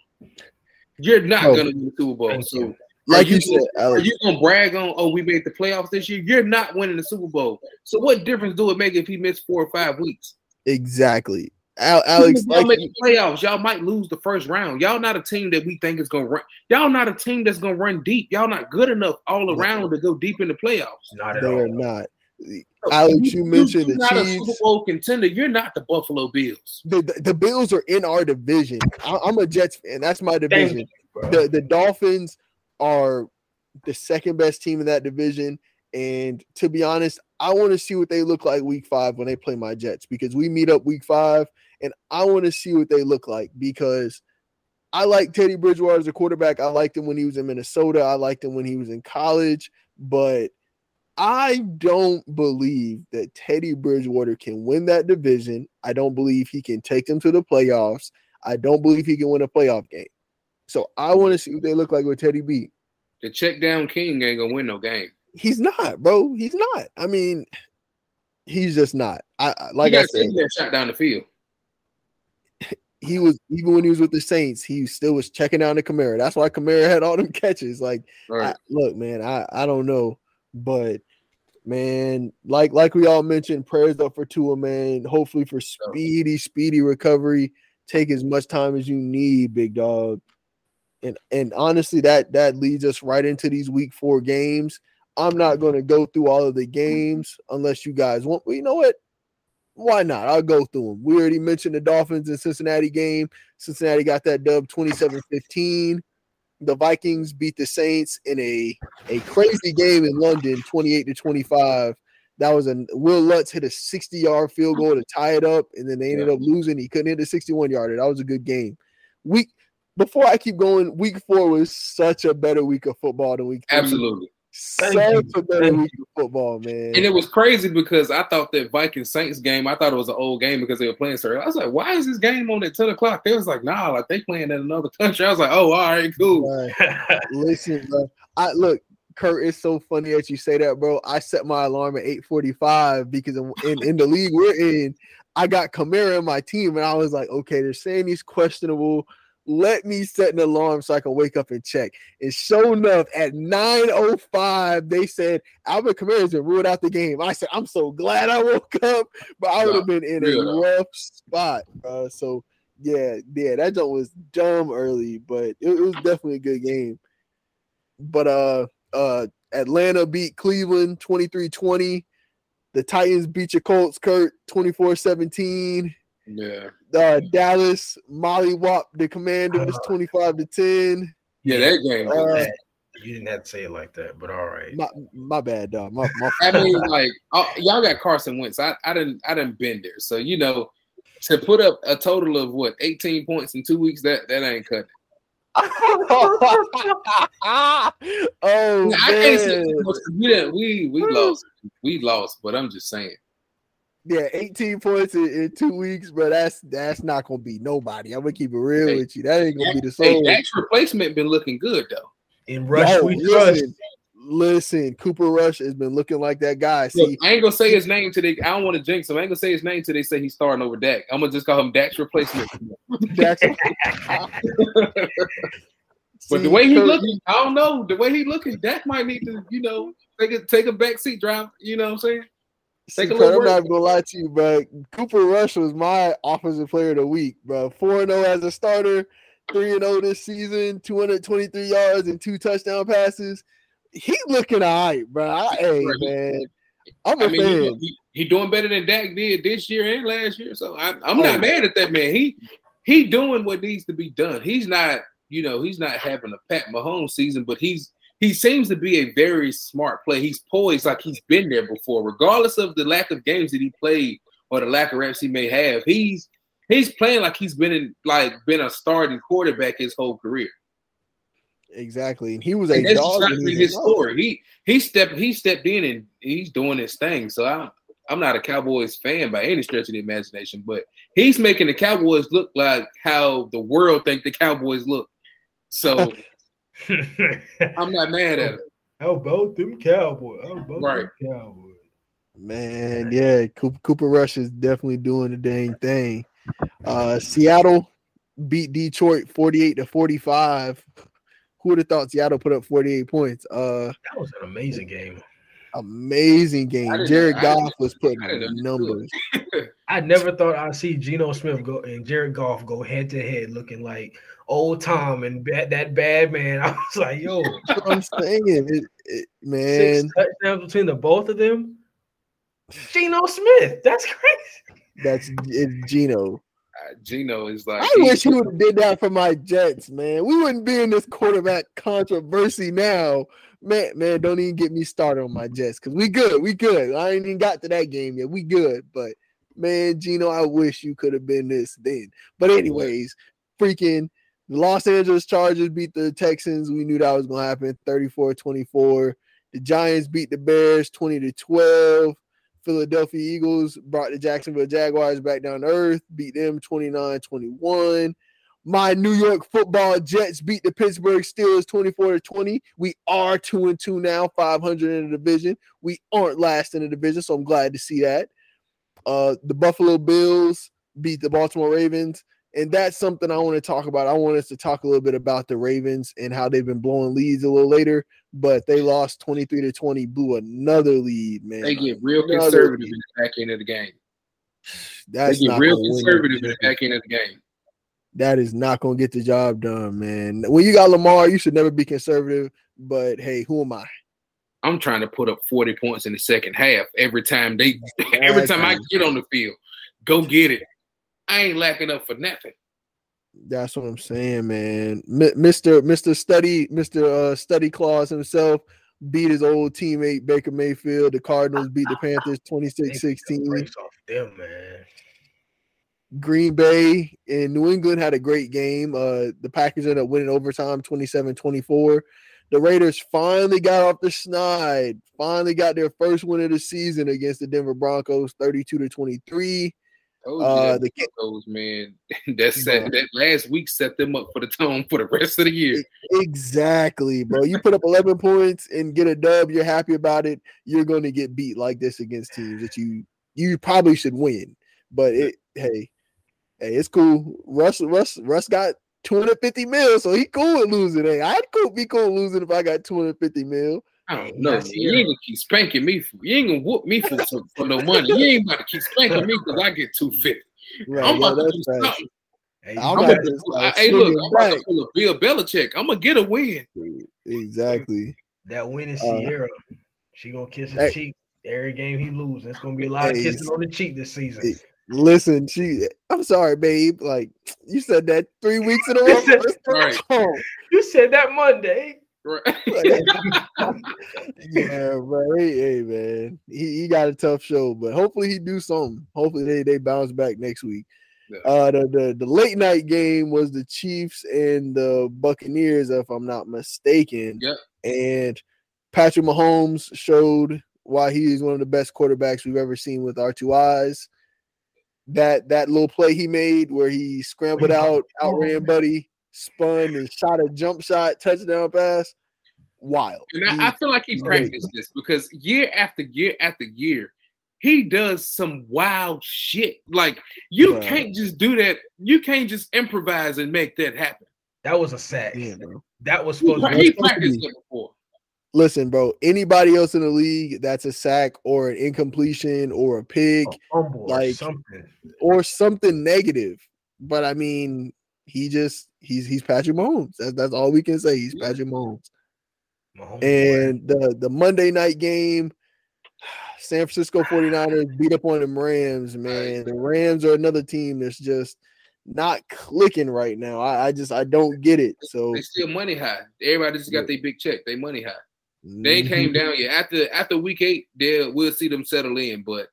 You're not oh, gonna win the Super Bowl. So like you, you said, gonna, are you gonna brag on oh we made the playoffs this year? You're not winning the Super Bowl. So what difference do it make if he missed four or five weeks? Exactly. Al- Alex, y'all like make the playoffs. Y'all might lose the first round. Y'all not a team that we think is gonna run. Y'all not a team that's gonna run deep. Y'all not good enough all around to go deep in the playoffs. Not at they all. are not. Alex, you, you mentioned you, the not Chiefs. a Super Bowl contender. You're not the Buffalo Bills. The, the, the Bills are in our division. I, am a Jets fan. That's my division. You, the the Dolphins are the second best team in that division. And to be honest, I want to see what they look like week five when they play my Jets because we meet up week five, and I want to see what they look like because I like Teddy Bridgewater as a quarterback. I liked him when he was in Minnesota. I liked him when he was in college, but I don't believe that Teddy Bridgewater can win that division. I don't believe he can take them to the playoffs. I don't believe he can win a playoff game. So I mm-hmm. want to see what they look like with Teddy B. The check down king ain't gonna win no game. He's not, bro. He's not. I mean, he's just not. I like I said, shot down the field. [laughs] He was even when he was with the Saints, he still was checking down the Kamara. That's why Kamara had all them catches. Like, right. I, look, man, I I don't know, but man. Like like we all mentioned, prayers up for Tua, man. Hopefully for speedy, speedy recovery Take as much time as you need, big dog. And and honestly, that that leads us right into these week four games. I'm not going to go through all of the games unless you guys want. Well, you know what? Why not? I'll go through them. We already mentioned the Dolphins and Cincinnati game. Cincinnati got that dub 27 15. The Vikings beat the Saints in a, a crazy game in London, 28 to 25. That was a Wil Lutz hit a 60 yard field goal to tie it up, and then they ended yeah. up losing. He couldn't hit a 61 yarder. That was a good game. Week before I keep going, week four was such a better week of football than week three. Absolutely. Such a better week of football, man. And it was crazy because I thought that Viking Saints game, I thought it was an old game because they were playing so I was like, why is this game on at 10 o'clock? They was like, nah, like they playing in another country. I was like, oh, all right, cool. Right. [laughs] Listen, bro. I look, Kurt, it's so funny that you say that, bro. I set my alarm at 8:45 because in, in, in the league we're in, I got Kamara in my team, and I was like, okay, they're saying he's questionable let me set an alarm so I can wake up and check. And sure enough, at 9.05, they said Alvin Kamara's been ruled out the game. I said, I'm so glad I woke up, but I would have been in a rough spot. Uh, so yeah, yeah, that joke was dumb early, but it, it was definitely a good game. But uh uh Atlanta beat Cleveland 23-20. The Titans beat your Colts, Kurt, 24-17. Yeah. Uh, Dallas Molly Wop the Commanders uh, 25 to 10. Yeah, that game. Uh, you didn't have to say it like that, but all right. My, my bad, dog. My, my I mean, like oh, y'all got Carson Wentz. I, I didn't I didn't been there. So you know, to put up a total of what 18 points in two weeks, that that ain't cutting. [laughs] oh, I man. can't say we, we we lost. We lost, but I'm just saying. Yeah, 18 points in, in, two weeks, but that's that's not gonna be nobody. I'm gonna keep it real hey, with you. That ain't gonna be the same. Hey, Dak's replacement been looking good though. In Rush, Yo, we listen, trust. Listen, Cooper Rush has been looking like that guy. See, Look, I ain't gonna say his name today. I don't want to jinx him. I ain't gonna say his name today. Say he's starting over Dak. I'm gonna just call him Dak's replacement. Dak's. [laughs] but the way he looking, I don't know. The way he looking, Dak might need to, you know, take a take a back seat drive. You know what I'm saying? Take a I'm not gonna lie to you, but Cooper Rush was my offensive player of the week, bro. 4 and 0 as a starter, 3 and 0 this season, 223 yards and two touchdown passes. He looking all right, bro. I, hey, man. I'm a I mean, fan. He, he, doing better than Dak did this year and last year. So I, am not oh. mad at that man. He he doing what needs to be done. He's not, you know, he's not having a Pat Mahomes season, but he's he seems to be a very smart player. He's poised like he's been there before, regardless of the lack of games that he played or the lack of reps he may have. He's he's playing like he's been in like been a starting quarterback his whole career. Exactly, and he was a dog. his story. He he stepped he stepped in and he's doing his thing. So I'm I'm not a Cowboys fan by any stretch of the imagination, but he's making the Cowboys look like how the world think the Cowboys look. So [laughs] I'm not mad at it. How about them Cowboys? How about right. them Cowboys? Man, yeah, Cooper, Cooper Rush is definitely doing the dang thing. Uh, Seattle beat Detroit 48 to 45. Who would have thought Seattle put up 48 points? Uh, that was an amazing game. Amazing game. Jared Goff was putting numbers. [laughs] I never thought I'd see Geno Smith go and Jared Goff go head to head looking like old Tom and bad, that bad man. [laughs] I was like, yo, I'm saying it, it, man. Six touchdowns between the both of them. Geno Smith, that's crazy. That's it's Geno. Uh, Geno is like. I wish he would have did that for my Jets, man. We wouldn't be in this quarterback controversy now, man. Man, don't even get me started on my Jets because we good, we good. I ain't even got to that game yet. We good, but man, Geno, I wish you could have been this then. But anyways, freaking the Los Angeles Chargers beat the Texans. We knew that was going to happen 34 24. The Giants beat the Bears 20 to 12. Philadelphia Eagles brought the Jacksonville Jaguars back down to earth, beat them 29 21. My New York football Jets beat the Pittsburgh Steelers 24 to 20. We are 2 and 2 now, 500 in the division. We aren't last in the division, so I'm glad to see that. Uh, the Buffalo Bills beat the Baltimore Ravens and that's something I want to talk about. I want us to talk a little bit about the Ravens and how they've been blowing leads a little later, but they lost 23 to 20, blew another lead, man. They get real another conservative lead. in the back end of the game. [sighs] That's they get real conservative in the back end of the game. that is not going to get the job done, man. When you got Lamar, you should never be conservative. But hey, who am I? I'm trying to put up 40 points in the second half every time they [laughs] every time I get on the field. Go get it. I ain't lacking up for nothing. That's what I'm saying, man. Mr. Mr. Study, Mr. Uh, Study Claus himself beat his old teammate Baker Mayfield. The Cardinals beat the Panthers [laughs] 26-16. Off them, man. Green Bay and New England had a great game. Uh, the Packers ended up winning overtime 27-24. The Raiders finally got off the schneid, finally got their first win of the season against the Denver Broncos 32 to 23. Oh, uh, the Broncos, man, [laughs] that set that last week set them up for the tone for the rest of the year. Exactly, bro. You put up 11 points and get a dub, you're happy about it. You're going to get beat like this against teams that you you probably should win. But it, hey, hey, it's cool. Russ, Russ, Russ got 250 mil, so he cool with losing. Hey, I'd cool, be cool losing if I got 250 mil. I don't know. You ain't gonna keep spanking me. For, you ain't gonna whoop me for, for, for no money. You ain't about to keep spanking me because I get 250. Right, I'm about to do something. Hey, I'm about to, uh, hey look, I'm about to pull a Bill Belichick. I'm gonna get a win. Exactly. That win is Ciara. Uh, she gonna kiss his hey, cheek every game he loses. It's gonna be a lot hey, of kissing on the cheek this season. Listen, she. I'm sorry, babe. Like you said that three weeks in a row. said, right. You said that Monday. Right. [laughs] yeah, [laughs] but hey, hey, man, he, he got a tough show, but hopefully he do something. Hopefully they, they bounce back next week. Yeah. Uh, the, the the late night game was the Chiefs and the Buccaneers, if I'm not mistaken. Yeah. And Patrick Mahomes showed why he is one of the best quarterbacks we've ever seen with our two eyes that that little play he made where he scrambled [laughs] out, outran Buddy, spun and shot a jump shot, touchdown pass. Wild. And I, I feel like he practiced this because year after year after year, he does some wild shit. Like you can't just do that. You can't just improvise and make that happen. That was a sack. Yeah, that was supposed he, to be. He practiced it before. Listen, bro. Anybody else in the league that's a sack or an incompletion or a pig, a like something. or something negative. But I mean, he just he's he's Patrick Mahomes. That's that's all we can say. He's yeah. Patrick Mahomes. Mahomes and the the Monday night game, San Francisco [sighs] 49ers beat up on the Rams, man. The Rams are another team that's just not clicking right now. I, I just I don't get it. So they still money high. Everybody just got their big check. They money high. They came down mm-hmm. yet. After after week eight, they we'll see them settle in, but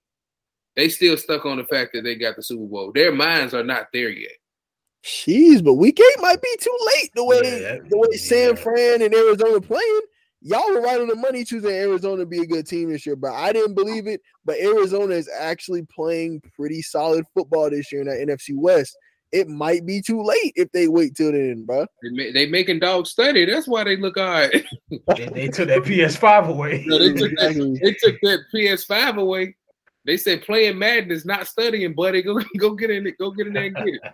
they still stuck on the fact that they got the Super Bowl. Their minds are not there yet. Jeez, but week eight might be too late the way yeah, the way San Fran and Arizona playing. Y'all were right on the money choosing Arizona to be a good team this year, but I didn't believe it. But Arizona is actually playing pretty solid football this year in that NFC West it might be too late if they wait till then, bro. They, they making dog study. That's why they look all right. [laughs] they, they, took that PS5 away. No, they, took that, they took that PS5 away. They said playing Madden is not studying, buddy. Go go get in it. Go get in there and get it. [laughs]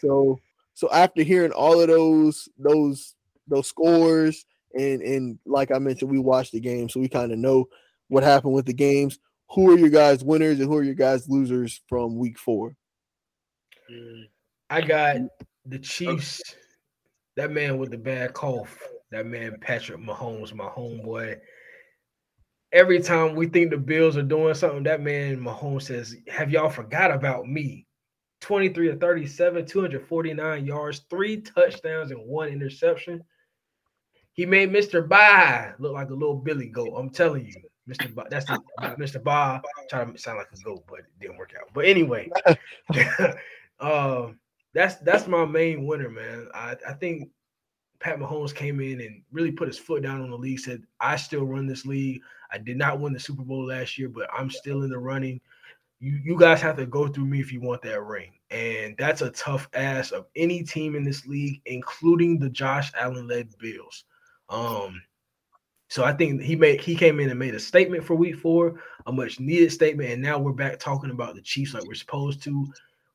So so after hearing all of those those those scores and and like I mentioned, we watched the game, so we kind of know what happened with the games. Who are your guys winners and who are your guys losers from week four? I got the Chiefs. That man with the bad cough. That man Patrick Mahomes, my homeboy. Every time we think the Bills are doing something, that man Mahomes says, "Have y'all forgot about me?" 23 to 37, 249 yards, three touchdowns, and one interception. He made Mr. Bye look like a little Billy goat. I'm telling you, Mr. Ba, that's the, Mr. Ba. Trying to sound like a goat, but it didn't work out. But anyway, [laughs] Um, that's that's my main winner, man. I, I think Pat Mahomes came in and really put his foot down on the league. Said, "I still run this league. I did not win the Super Bowl last year, but I'm still in the running. You you guys have to go through me if you want that ring." And that's a tough ass of any team in this league, including the Josh Allen led Bills. Um, so I think he made he came in and made a statement for Week Four, a much needed statement, and now we're back talking about the Chiefs like we're supposed to.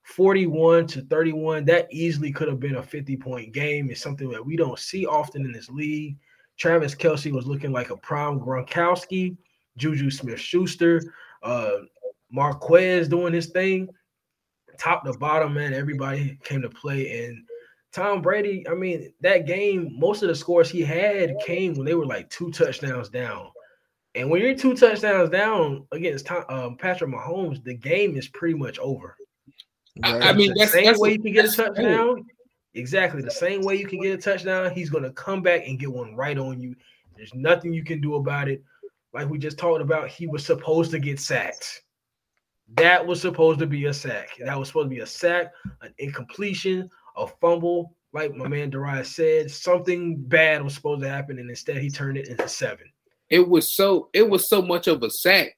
41 to 31. That easily could have been a 50 point game. It's something that we don't see often in this league. Travis Kelce was looking like a prime Gronkowski, Juju Smith Schuster, uh, Marquez doing his thing. top to bottom, man, everybody came to play. And Tom Brady, I mean, that game, most of the scores he had came when they were like two touchdowns down. And when you're two touchdowns down against Tom, um, Patrick Mahomes, the game is pretty much over. Right. I, I, mean, the that's, same that's way you can get a touchdown. Exactly the same way you can get a touchdown. He's going to come back and get one right on you. There's nothing you can do about it. Like we just talked about, he was supposed to get sacked. That was supposed to be a sack. That was supposed to be a sack, an incompletion, a fumble. Like my man Darius said, something bad was supposed to happen, and instead he turned it into seven. It was so it was so much of a sack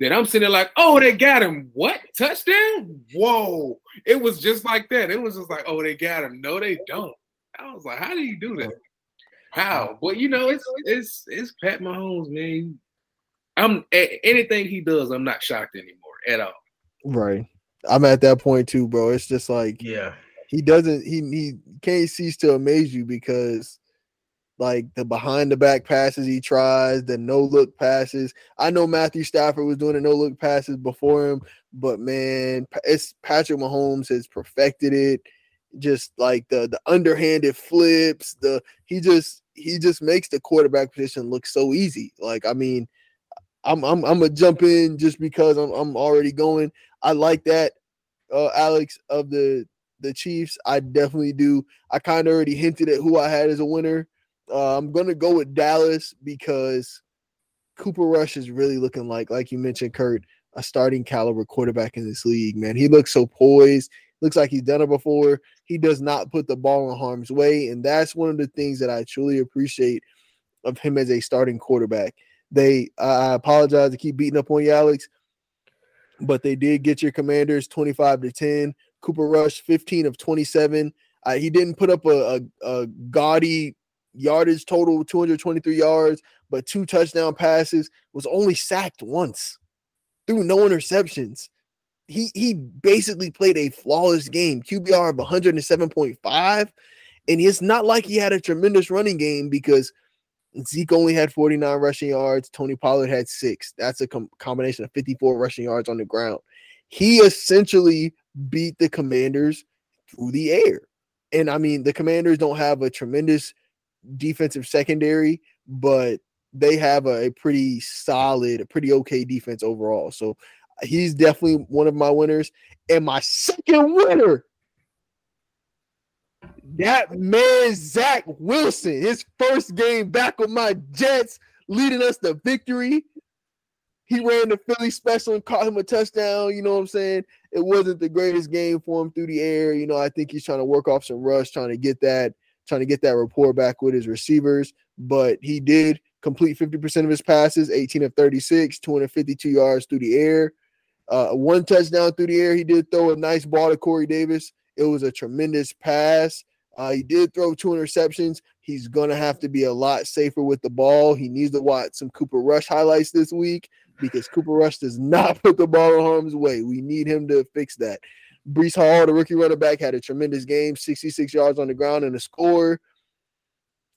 that I'm sitting there like, oh, they got him. What touchdown? Whoa! It was just like that. It was just like, oh, they got him. No, they don't. I was like, how do you do that? How? But you know, it's it's it's Pat Mahomes, man. I'm anything he does, I'm not shocked anymore at all. Right. I'm at that point too, bro. It's just like yeah, he doesn't he he can't cease to amaze you because like the behind the back passes he tries, the no look passes. I know Matthew Stafford was doing the no look passes before him, but man, it's Patrick Mahomes has perfected it. Just like the the underhanded flips, the he just he just makes the quarterback position look so easy. Like I mean, I'm I'm I'm gonna jump in just because I'm I'm already going. I like that, uh, Alex of the the Chiefs. I definitely do. I kind of already hinted at who I had as a winner. Uh, I'm gonna go with Dallas because Cooper Rush is really looking like, like you mentioned, Kurt, a starting caliber quarterback in this league. Man, he looks so poised. Looks like he's done it before. He does not put the ball in harm's way, and that's one of the things that I truly appreciate of him as a starting quarterback. They, I apologize to keep beating up on you, Alex, but they did get your Commanders 25 to 10. Cooper Rush 15 of 27. Uh, he didn't put up a, a, a gaudy yardage total, 223 yards, but two touchdown passes. Was only sacked once through no interceptions. He he basically played a flawless game. QBR of 107.5. And it's not like he had a tremendous running game because Zeke only had 49 rushing yards. Tony Pollard had six. That's a com- combination of 54 rushing yards on the ground. He essentially beat the Commanders through the air. And I mean, the Commanders don't have a tremendous defensive secondary, but they have a, a pretty solid, a pretty okay defense overall. So he's definitely one of my winners. And my second winner that man, Zach Wilson, his first game back with my Jets, leading us to victory. He ran the Philly special and caught him a touchdown. You know what I'm saying? It wasn't the greatest game for him through the air. You know, I think he's trying to work off some rush, trying to get that, trying to get that rapport back with his receivers. But he did complete 50% of his passes, 18 of 36, 252 yards through the air. Uh, one touchdown through the air. He did throw a nice ball to Corey Davis. It was a tremendous pass. Uh, he did throw two interceptions. He's going to have to be a lot safer with the ball. He needs to watch some Cooper Rush highlights this week because Cooper Rush does not [laughs] put the ball in harm's way. We need him to fix that. Breece Hall, the rookie running back, had a tremendous game 66 yards on the ground and a score.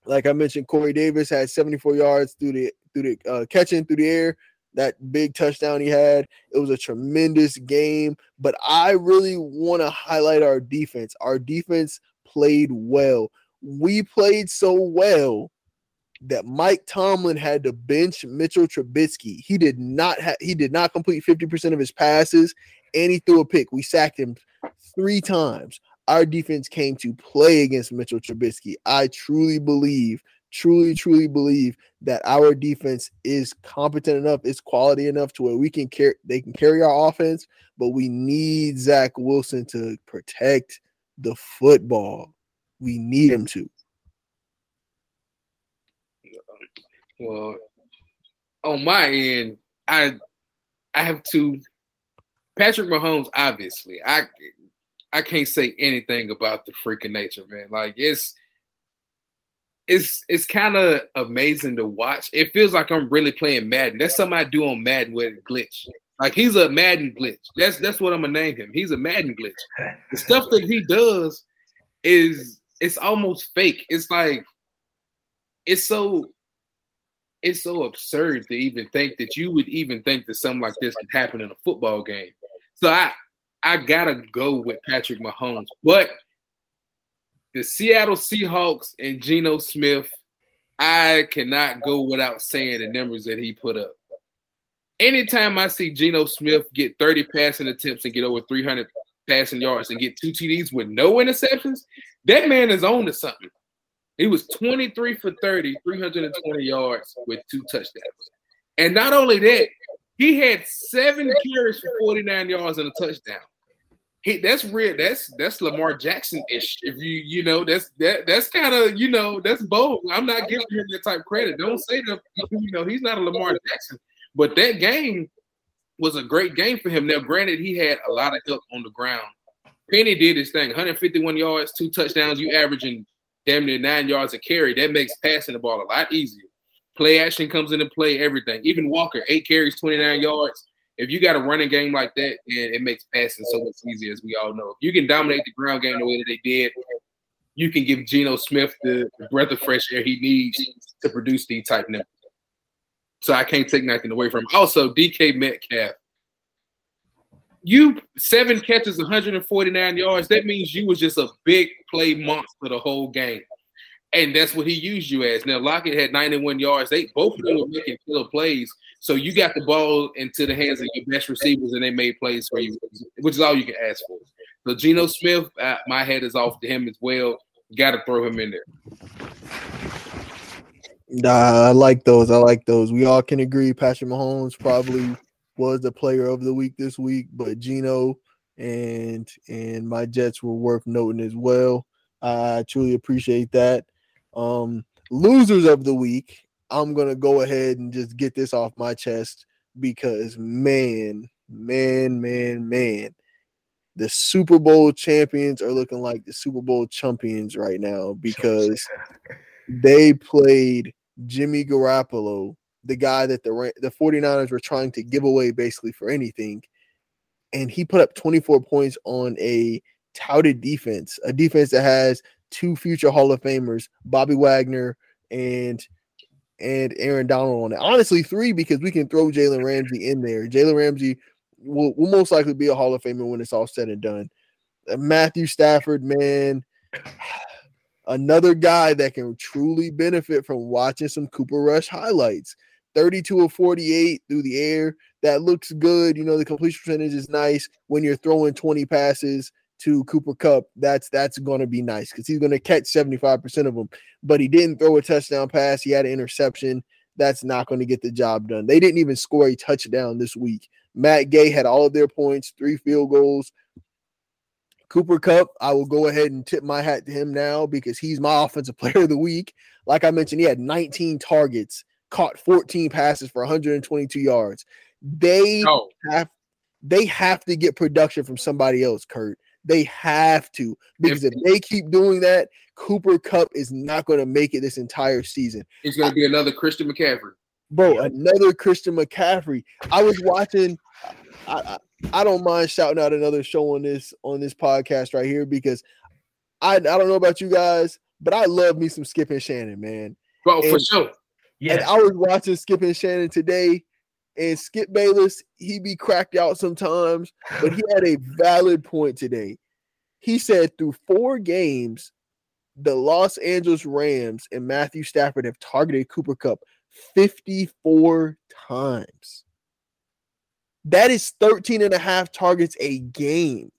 Like I mentioned, Corey Davis had 74 yards through the through the uh, catching through the air. That big touchdown he had. It was a tremendous game. But I really want to highlight our defense. Our defense played well. We played so well that Mike Tomlin had to bench Mitchell Trubisky. He did not have he did not complete 50% of his passes and he threw a pick. We sacked him three times. Our defense came to play against Mitchell Trubisky. I truly believe, truly, truly believe that our defense is competent enough, is quality enough to where we can carry they can carry our offense, but we need Zach Wilson to protect the football. We need him to. Well, on my end, I I have to Patrick Mahomes, obviously. I I can't say anything about the freaking nature, man. Like it's it's it's kind of amazing to watch. It feels like I'm really playing Madden. That's something I do on Madden with glitch. Like he's a Madden glitch. That's that's what I'm gonna name him. He's a Madden glitch. The stuff that he does is it's almost fake. It's like it's so it's so absurd to even think that you would even think that something like this could happen in a football game. So I I gotta go with Patrick Mahomes. But the Seattle Seahawks and Geno Smith, I cannot go without saying the numbers that he put up. Anytime I see Geno Smith get 30 passing attempts and get over 300 passing yards and get two TDs with no interceptions, that man is on to something. He was 23 for 30, 320 yards with two touchdowns. And not only that, he had seven carries for 49 yards and a touchdown. He, that's real. That's that's Lamar Jackson ish. If you you know that's that that's kind of you know that's bold. I'm not giving him that type credit. Don't say that you know he's not a Lamar Jackson. But that game was a great game for him. Now, granted, he had a lot of help on the ground. Penny did his thing: 151 yards, two touchdowns. You averaging damn near nine yards a carry. That makes passing the ball a lot easier. Play action comes into play, everything. Even Walker, eight carries, 29 yards. If you got a running game like that, and it makes passing so much easier, as we all know. If you can dominate the ground game the way that they did, you can give Geno Smith the, breath of fresh air he needs to produce these type numbers. So I can't take nothing away from him. Also, DK Metcalf. You seven catches, 149 yards. That means you was just a big play monster the whole game. And that's what he used you as. Now Lockett had 91 yards. They both of them were making killer plays. So you got the ball into the hands of your best receivers, and they made plays for you, which is all you can ask for. So Geno Smith, uh, my head is off to him as well. Got to throw him in there. Nah, I like those. I like those. We all can agree Patrick Mahomes probably was the player of the week this week, but Geno and and my Jets were worth noting as well. I truly appreciate that. Um, losers of the week, I'm gonna go ahead and just get this off my chest because man, man, man, man, the Super Bowl champions are looking like the Super Bowl champions right now because they played Jimmy Garoppolo, the guy that the the 49ers were trying to give away basically for anything. And he put up 24 points on a touted defense, a defense that has two future Hall of Famers, Bobby Wagner and and Aaron Donald on it. Honestly, three because we can throw Jalen Ramsey in there. Jalen Ramsey will, will most likely be a Hall of Famer when it's all said and done. Uh, Matthew Stafford, man, another guy that can truly benefit from watching some Cooper Rush highlights. 32 of 48 through the air. That looks good. You know, the completion percentage is nice when you're throwing 20 passes to Cooper Kupp. that's that's going to be nice because he's going to catch 75% of them. But he didn't throw a touchdown pass. He had an interception. That's not going to get the job done. They didn't even score a touchdown this week. Matt Gay had all of their points, three field goals. Cooper Kupp, I will go ahead and tip my hat to him now because he's my [laughs] offensive player of the week. Like I mentioned, he had 19 targets, caught 14 passes for 122 yards. They oh. have they have to get production from somebody else, Kurt. They have to because if they keep doing that, Cooper Kupp is not going to make it this entire season. He's going to be another Christian McCaffrey. Bro, another Christian McCaffrey. I was watching. I, I, I don't mind shouting out another show on this on this podcast right here because I I don't know about you guys, but I love me some Skip and Shannon, man. Bro, and, for sure. Yeah. And I was watching Skip and Shannon today, and Skip Bayless, he be cracked out sometimes, but he had a [laughs] valid point today. He said through four games, the Los Angeles Rams and Matthew Stafford have targeted Cooper Kupp 54 times. That is 13 and a half targets a game.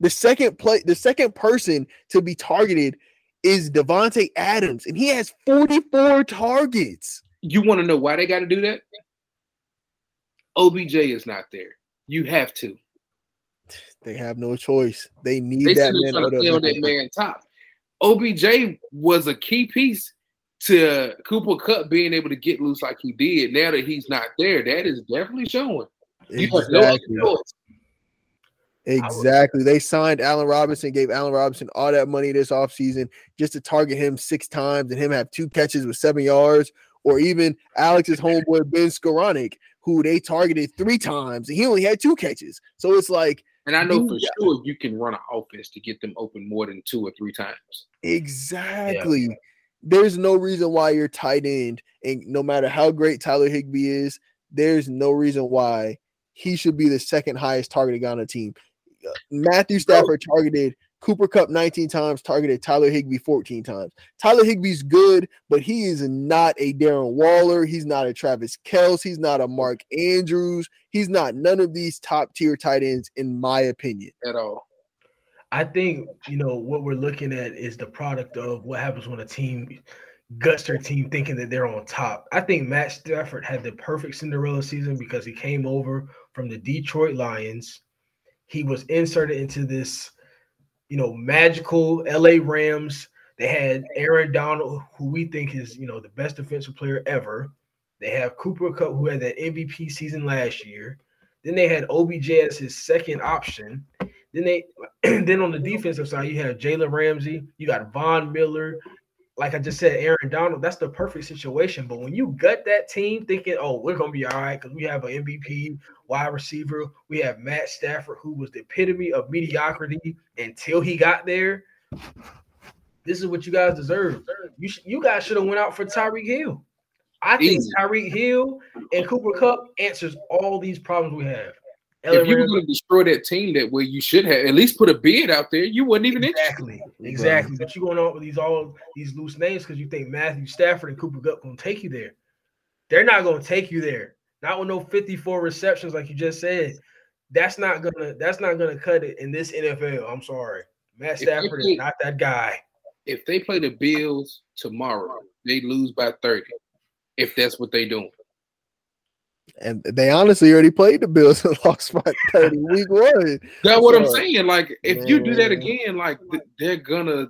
The second play, the second person to be targeted is Davante Adams, and he has 44 targets. You want to know why they got to do that? OBJ is not there. You have to. They have no choice. They need they that man. to play on that man top. OBJ was a key piece to Cooper Kupp being able to get loose like he did. Now that he's not there, that is definitely showing. Exactly. Exactly. They signed Allen Robinson, gave Allen Robinson all that money this offseason just to target him six times and him have two catches with seven yards. Or even Alex's homeboy Ben Skowronek, who they targeted three times and he only had two catches. So it's like, and I know for sure you can run an offense to get them open more than two or three times. Exactly. Yeah. There's no reason why you're tight end, and no matter how great Tyler Higbee is, there's no reason why he should be the second highest targeted guy on the team. Uh, Matthew Stafford targeted Cooper Kupp 19 times, targeted Tyler Higbee 14 times. Tyler Higbee's good, but he is not a Darren Waller. He's not a Travis Kelce. He's not a Mark Andrews. He's not none of these top tier tight ends, in my opinion. At all. I think you know what we're looking at is the product of what happens when a team guts their team thinking that they're on top. I think Matt Stafford had the perfect Cinderella season because he came over from the Detroit Lions. He was inserted into this, you know, magical LA Rams. They had Aaron Donald, who we think is, you know, the best defensive player ever. They have Cooper Kupp, who had that MVP season last year. Then they had OBJ as his second option. Then they [clears throat] then on the defensive side, you have Jalen Ramsey, you got Von Miller, like I just said, Aaron Donald, that's the perfect situation. But when you gut that team thinking, oh, we're gonna be all right because we have an MVP wide receiver, we have Matt Stafford, who was the epitome of mediocrity until he got there. This is what you guys deserve. You sh- you guys should have went out for Tyreek Hill. I think Tyreek Hill and Cooper Kupp answers all these problems we have. If you were going to destroy that team that way, you should have at least put a bid out there. You wasn't even interested. Exactly, exactly. But you going on with these all these loose names because you think Matthew Stafford and Cooper Kupp gonna take you there. They're not gonna take you there. Not with no 54 receptions, like you just said. That's not gonna that's not gonna cut it in this NFL. I'm sorry. Matt Stafford play- is not that guy. If they play the Bills tomorrow, they lose by 30. If that's what they doing. And they honestly already played the Bills and [laughs] lost by 30 week one. That's what I'm saying. Like, if you do that again, like they're gonna,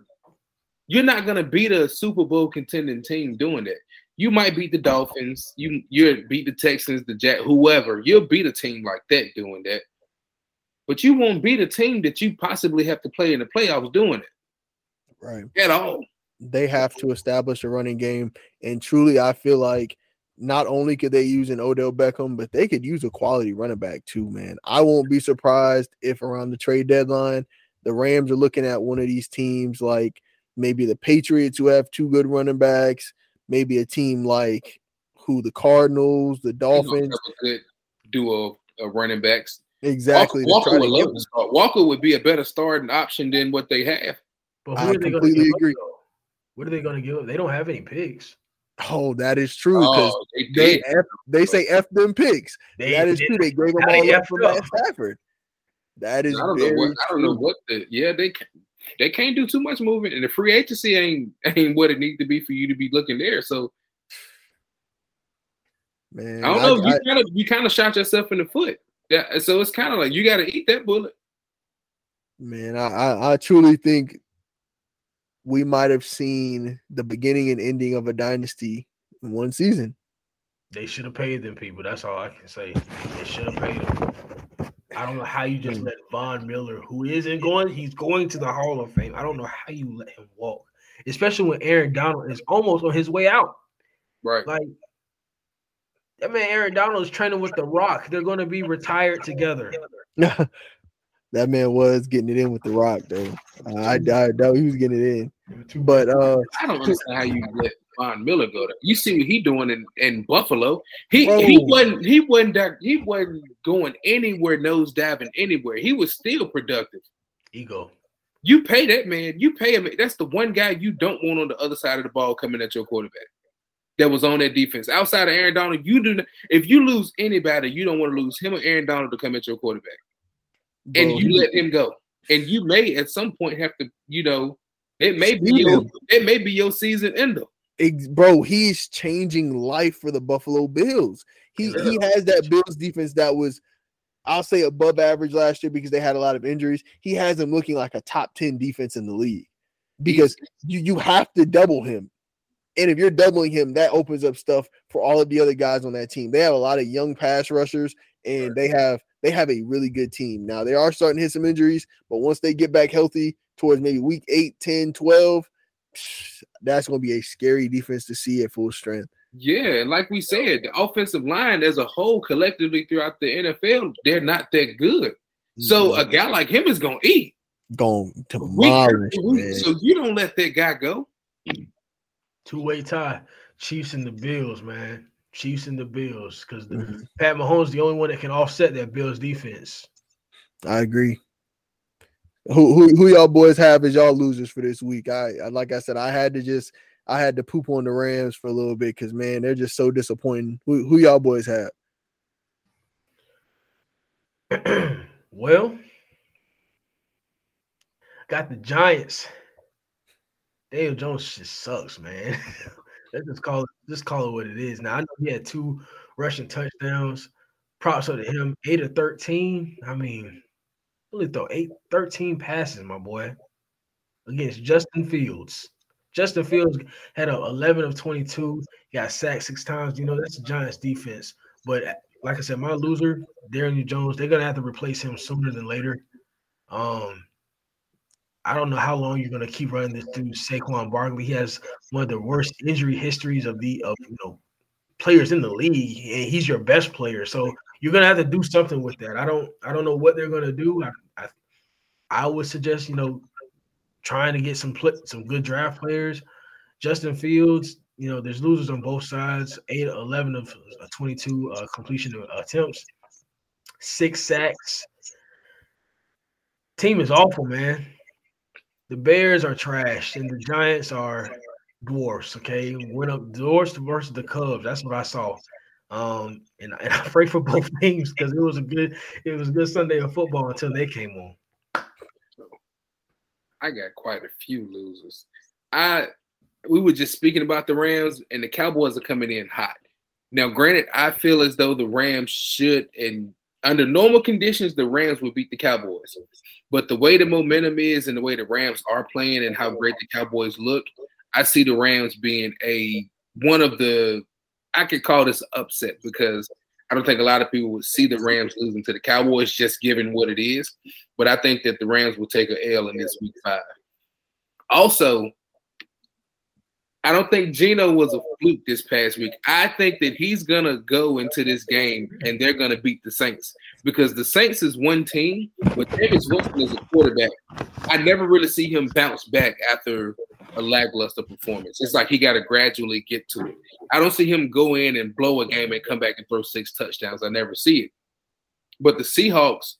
you're not gonna beat a Super Bowl contending team doing that. You might beat the Dolphins. You you beat the Texans, the Jack, whoever. You'll beat a team like that doing that. But you won't beat a team that you possibly have to play in the playoffs doing it Right. at all. They have to establish a running game. And truly, I feel like not only could they use an Odell Beckham, but they could use a quality running back too, man. I won't be surprised if around the trade deadline, the Rams are looking at one of these teams like maybe the Patriots who have two good running backs, maybe a team like who the Cardinals, the You don't Dolphins. a good duo of running backs. Exactly. Walker, Walker would love to start. Walker would be a better starting option than what they have. But I who are they gonna completely give up, agree. though? What are they gonna give up? They don't have any picks. Oh, that is true. Because Oh, they they. F, they say F them picks. They, that is they- true. They gave them Now they all up for Matt Stafford. That is I don't know very what I don't know what the yeah they ca- they can't do too much moving and the free agency ain't ain't what it needs to be for you to be looking there. So Man, I don't know. I- you kind of you kind of shot yourself in the foot. Yeah, so it's kind of like you got to eat that bullet. Man, I, I, I truly think we might have seen the beginning and ending of a dynasty in one season. They should have paid them people. That's all I can say. They should have paid them. I don't know how you just let Von Miller, who isn't going, he's going to the Hall of Fame. I don't know how you let him walk, especially when Aaron Donald is almost on his way out. Right. Like that man, Aaron Donald is training with The Rock. They're going to be retired together. [laughs] that man was getting it in with the rock though. Uh, I, I know he was getting it in. But uh I don't understand how you let Von Miller go there. You see what he doing in, in Buffalo. He Bro. he wasn't he wasn't that he wasn't going anywhere nose diving anywhere. He was still productive. ego. You pay that man. You pay him. That's the one guy you don't want on the other side of the ball coming at your quarterback. That was on that defense. Outside of Aaron Donald, you do. Not, if you lose anybody, you don't want to lose him or Aaron Donald to come at your quarterback, and you let him go. And you may at some point have to, you know, it may be your, it may be your season ender. ex- bro, he's changing life for the Buffalo Bills. He he has that Bills defense that was, I'll say, above average last year because they had a lot of injuries. He has them looking like a top 10 defense in the league because you, you have to double him. And if you're doubling him, that opens up stuff for all of the other guys on that team. They have a lot of young pass rushers and they have they have a really good team. Now they are starting to hit some injuries, but once they get back healthy towards maybe week 8, 10, 12, that's going to be a scary defense to see at full strength. Yeah, and like we said, the offensive line as a whole, collectively throughout the NFL, they're not that good. So a mm-hmm. guy like him is gonna eat. going to We- demolish, we- man. so you don't let that guy go. Two way tie. Chiefs and the Bills, man. Chiefs and the Bills. Because Mhm. Pat Mahomes the only one that can offset that Bills defense. I agree. Who, who who y'all boys have as y'all losers for this week? I, I like I said, I had to just I had to poop on the Rams for a little bit because man, they're just so disappointing. Who, who y'all boys have? [clears throat] well, got the Giants. Daniel Jones just sucks, man. [laughs] Let's just call it just call it what it is. Now I know he had two rushing touchdowns. Props to him. Eight or 13. I mean, really throw eight, 13 passes, my boy, against Justin Fields. Justin Fields had a 11 of 22. He got sacked six times. You know, that's the Giants defense. But like I said, my loser, Daniel Jones, they're gonna have to replace him sooner than later. Um, I don't know how long you're gonna keep running this through Saquon Barkley. He has one of the worst injury histories of the of you know players in the league, and he's your best player. So you're gonna have to do something with that. I don't I don't know what they're gonna do. I I, I would suggest you know trying to get some pl- some good draft players. Justin Fields, you know, there's losers on both sides. 8 11 of uh, 22 uh, completion attempts, six sacks. Team is awful, man. The Bears are trash, and the Giants are dwarfs. Okay, went up dwarfs versus the Cubs. That's what I saw. Um, and, and I pray for both [laughs] teams because it was a good, it was a good Sunday of football until they came on. I got quite a few losers. I we were just speaking about the Rams and the Cowboys are coming in hot. Now, granted, I feel as though the Rams should, and under normal conditions, the Rams would beat the Cowboys. But the way the momentum is and the way the Rams are playing and how great the Cowboys look, I see the Rams being a one of the I could call this upset because I don't think a lot of people would see the Rams losing to the Cowboys just given what it is. But I think that the Rams will take a L in this week five. Also, I don't think Geno was a fluke this past week. I think that he's gonna go into this game and they're gonna beat the Saints because the Saints is one team, but Jameis Winston is a quarterback. I never really see him bounce back after a lackluster performance. It's like he got to gradually get to it. I don't see him go in and blow a game and come back and throw six touchdowns. I never see it. But the Seahawks,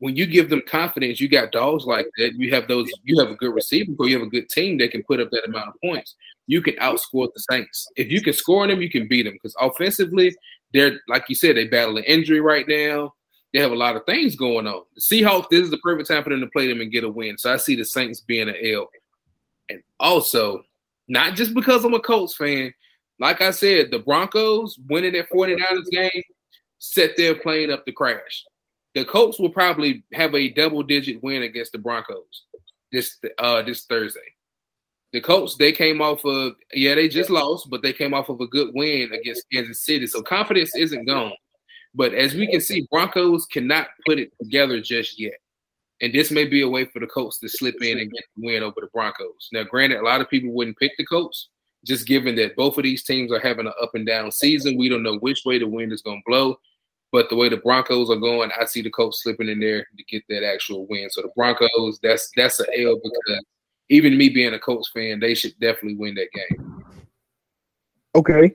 when you give them confidence, you got dogs like that. You have those. You have a good receiver, or you have a good team that can put up that amount of points. You can outscore the Saints. If you can score on them, you can beat them. Because offensively, they're like you said, they battle an injury right now. They have a lot of things going on. The Seahawks, this is the perfect time for them to play them and get a win. So I see the Saints being an L. And also, not just because I'm a Colts fan, like I said, the Broncos winning that 49ers game set their plane up to crash. The Colts will probably have a double digit win against the Broncos this uh this Thursday. The Colts, they came off of yeah, they just lost, but they came off of a good win against Kansas City. So confidence isn't gone. But as we can see, Broncos cannot put it together just yet. And this may be a way for the Colts to slip in and get the win over the Broncos. Now, granted, a lot of people wouldn't pick the Colts, just given that both of these teams are having an up and down season. We don't know which way the wind is going to blow. But the way the Broncos are going, I see the Colts slipping in there to get that actual win. So the Broncos, that's that's an L because even me being a Colts fan, they should definitely win that game. Okay.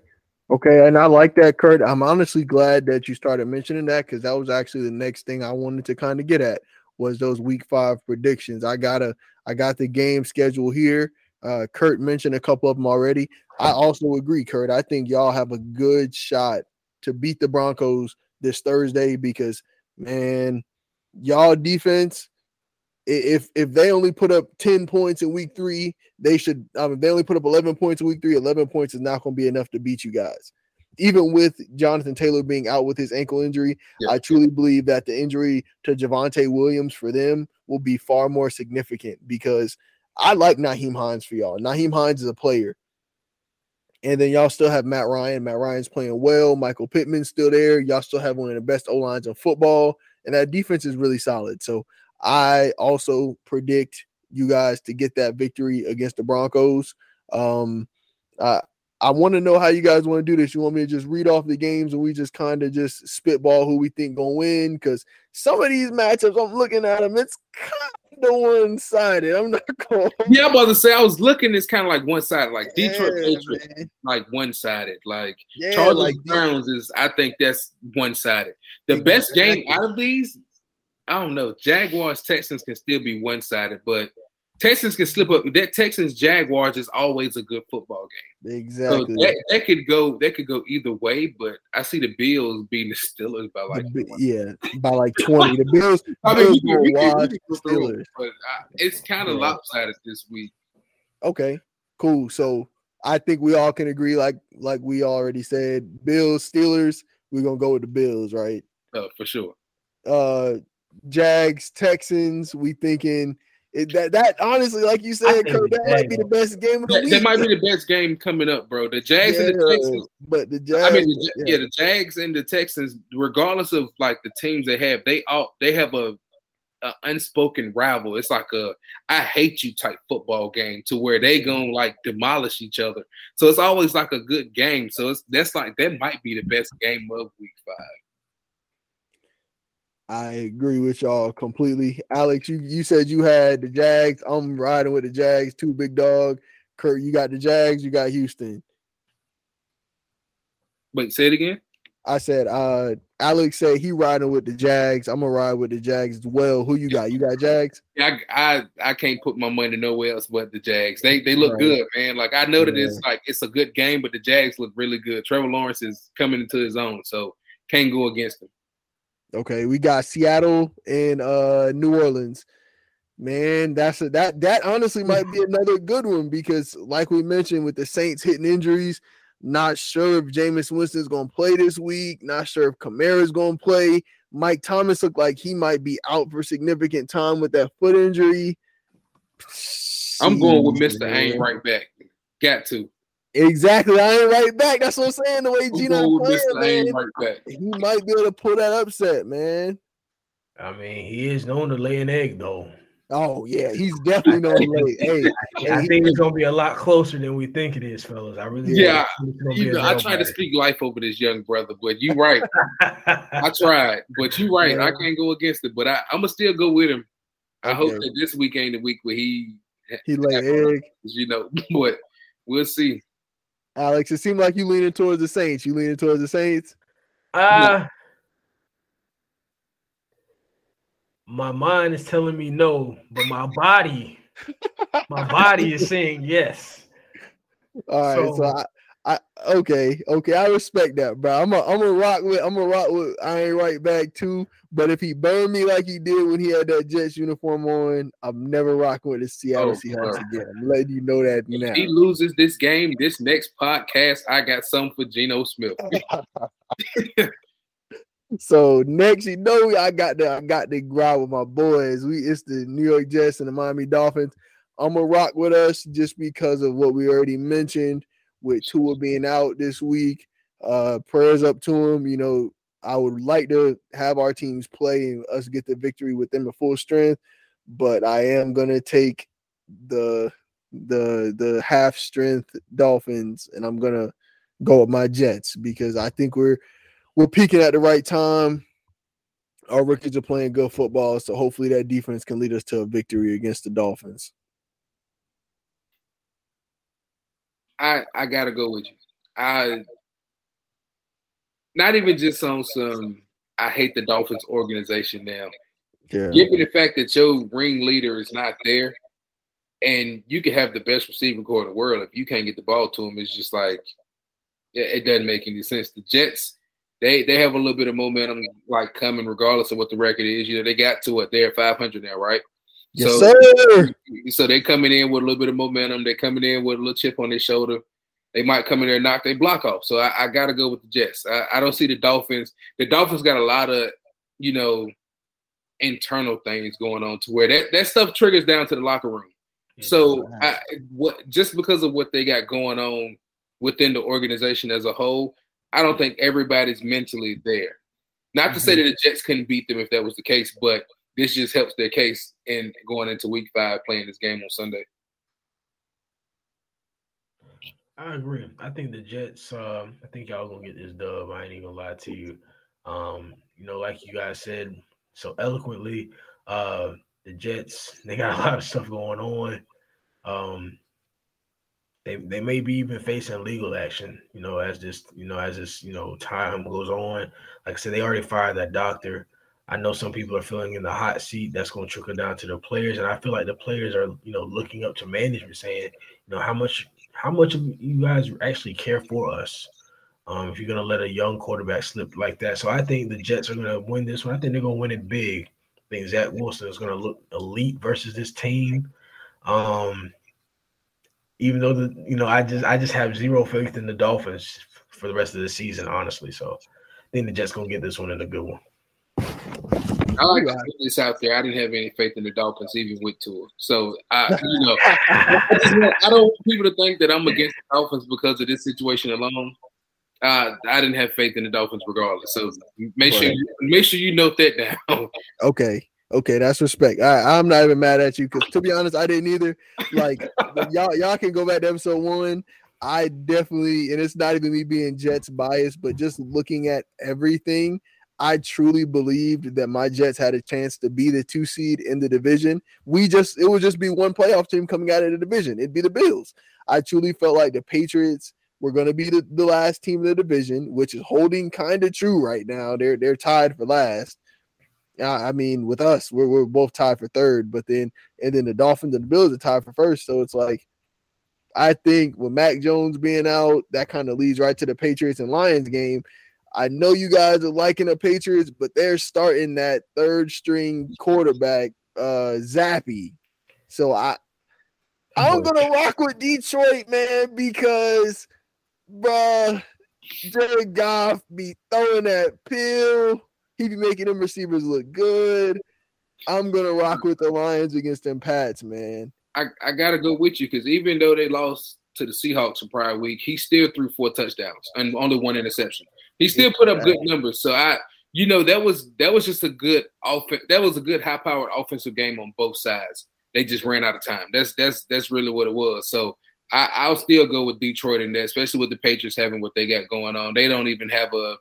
Okay, and I like that, Kurt. I'm honestly glad that you started mentioning that because that was actually the next thing I wanted to kind of get at was those week five predictions. I got a I got the game schedule here. Uh, Kurt mentioned a couple of them already. I also agree, Kurt. I think y'all have a good shot to beat the Broncos this Thursday because man, y'all defense. If if they only put up 10 points in week three, they should um, if they only put up 11 points in week three, 11 points is not going to be enough to beat you guys even with Jonathan Taylor being out with his ankle injury, yeah. I truly believe that the injury to Javonte Williams for them will be far more significant because I like Nyheim Hines for y'all. Nyheim Hines is a player. And then y'all still have Matt Ryan. Matt Ryan's playing well. Michael Pittman's still there. Y'all still have one of the best O lines in football. And that defense is really solid. So I also predict you guys to get that victory against the Broncos. Um, uh, I want to know how you guys want to do this. You want me to just read off the games and we just kind of just spitball who we think gonna win? Because some of these matchups, I'm looking at them, it's kind of one sided. I'm not going. Yeah, I'm about to say I was looking. It's kind of like one sided, like Detroit yeah, Patriots, man. like one sided. Like yeah, Charles like Browns is, I think that's one sided. The exactly. best game out of these, I don't know. Jaguars Texans can still be one sided, but Texans can slip up. That Texans Jaguars is always a good football game. Exactly. So that, that could go. That could go either way. But I see the Bills beating the Steelers by like The yeah, by like twenty. The Bills, [laughs] I mean, Bills you can, will you can, watch you can Steelers. it, but I, it's kind of Yeah. lopsided this week. Okay, cool. So I think we all can agree, like like we already said, Bills, Steelers. We're gonna go with the Bills, right? Uh, for sure. Uh, Jags, Texans. We thinking it, that that honestly, like you said, Kurt, that might be the best game of the That, week. that might be the best game coming up, bro. The Jags and the Texans. but the Jags. I mean, the, yeah. yeah, the Jags and the Texans, regardless of like the teams they have, they all they have a, a unspoken rival. It's like a I hate you type football game to where they gonna like demolish each other. So it's always like a good game. So it's that's like that might be the best game of week five. I agree with y'all completely. Alex, you, you said you had the Jags. I'm riding with the Jags, two big dog. Kurt, you got the Jags, you got Houston. Wait, say it again. I said uh Alex said he riding with the Jags. I'm gonna ride with the Jags as well. Who you got? You got Jags? Yeah, I, I I can't put my money nowhere else but the Jags. They they look Right. good, man. Like I know that Yeah. it's like it's a good game, but the Jags look really good. Trevor Lawrence is coming into his own, so can't go against him. Okay, we got Seattle and uh New Orleans. Man, that's a, that that honestly [laughs] might be another good one because, like we mentioned, with the Saints hitting injuries, not sure if Jameis Winston's gonna play this week. Not sure if Kamara's gonna play. Mike Thomas looked like he might be out for significant time with that foot injury. I'm going with man. ain't right back. Got to. Exactly, I ain't right back. That's what I'm saying. The way Geno playing, Mister. I ain't man, right back. he might be able to pull that upset, man. I mean, he is known to lay an egg, though. Oh yeah, he's definitely known late. Hey, [laughs] I he- think it's gonna be a lot closer than we think it is, fellas. I really Yeah, think it's gonna You know, I real tried to speak life over this young brother, but you right. I [laughs] tried, but you right. I can't go against it, but I, I'm gonna still go with him. I hope Okay. that this week ain't the week where he, he lay egg. you know, [laughs] but we'll see. Alex, it seemed like you leaning towards the Saints. You leaning towards the Saints? Uh my mind is telling me no, but my body, my body is [laughs] saying yes. All right, so, So- I, I okay, okay, I respect that, bro. I'm a, I'm gonna rock with, I'm gonna rock with. I ain't right back too. But if he burned me like he did when he had that Jets uniform on, I'm never rocking with the Seattle Oh, Seahawks bro. again. I'm letting you know that If now. he loses this game, this next podcast, I got something for Geno Smith. [laughs] So next, you know, I got the I got the grind with my boys. We it's the New York Jets and the Miami Dolphins. I'm gonna rock with us just because of what we already mentioned with Tua being out this week. Uh, prayers up to him. You know, I would like to have our teams play and us get the victory with them at full strength, but I am gonna take the the the half strength Dolphins, and I'm gonna go with my Jets because I think we're we're peaking at the right time. Our rookies are playing good football, so hopefully that defense can lead us to a victory against the Dolphins. I I gotta go with you. I not even just on some. I hate the Dolphins organization now. Yeah, Given the fact that your ringleader is not there, and you can have the best receiving corps in the world, if you can't get the ball to him, it's just like it, it doesn't make any sense. The Jets, they they have a little bit of momentum like coming, regardless of what the record is. You know, they got to what they're 500 now, right? Yes, so, sir. So they're coming in with a little bit of momentum. They're coming in with a little chip on their shoulder. They might come in there and knock their block off. So I, I got to go with the Jets. I, I don't see the Dolphins. The Dolphins got a lot of, you know, internal things going on to where that, that stuff triggers down to the locker room. So I, what just because of what they got going on within the organization as a whole, I don't think everybody's mentally there. Not to say mm-hmm. that the Jets couldn't beat them if that was the case, but this just helps their case in going into week five playing this game on Sunday. I agree. I think the Jets. Um, I think y'all gonna get this dub. I ain't even gonna lie to you. Um, you know, like you guys said so eloquently, uh, the Jets they got a lot of stuff going on. Um, they they may be even facing legal action. You know, as this you know as this you know time goes on. Like I said, they already fired that doctor. I know some people are feeling in the hot seat. That's going to trickle down to the players, and I feel like the players are, you know, looking up to management, saying, you know, how much, how much you guys actually care for us. Um, if you're going to let a young quarterback slip like that, so I think the Jets are going to win this one. I think they're going to win it big. I think Zach Wilson is going to look elite versus this team. Um, even though the you know I just I just have zero faith in the Dolphins for the rest of the season, honestly. So I think the Jets gonna get this one in a good one. I like to put this out there. I didn't have any faith in the Dolphins even with Tua. So I, [laughs] you know, I don't want people to think that I'm against the Dolphins because of this situation alone. Uh, I didn't have faith in the Dolphins regardless. So make sure you, make sure you note that down. [laughs] Okay. Okay, that's respect. I, I'm not even mad at you because to be honest, I didn't either. Like y'all, y'all can go back to episode one. I definitely, and it's not even me being Jets biased, but just looking at everything, I truly believed that my Jets had a chance to be the two seed in the division. We just it would just be one playoff team coming out of the division. It'd be the Bills. I truly felt like the Patriots were going to be the, the last team in the division, which is holding kind of true right now. They're they're tied for last. I mean, with us, we're, we're both tied for third, but then and then the Dolphins and the Bills are tied for first. So it's like I think with Mac Jones being out, that kind of leads right to the Patriots and Lions game. I know you guys are liking the Patriots, but they're starting that third string quarterback, uh, Zappe. So I I'm gonna rock with Detroit, man, because bruh, Jared Goff be throwing that pill. He be making them receivers look good. I'm gonna rock with the Lions against them Pats, man. I, I gotta go with you because even though they lost to the Seahawks the prior week, he still threw four touchdowns and only one interception. He still put up good numbers. So I, you know, that was that was just a good offense. That was a good high powered offensive game on both sides. They just ran out of time. That's that's that's really what it was. So I, I'll still go with Detroit in that, especially with the Patriots having what they got going on. They don't even have a,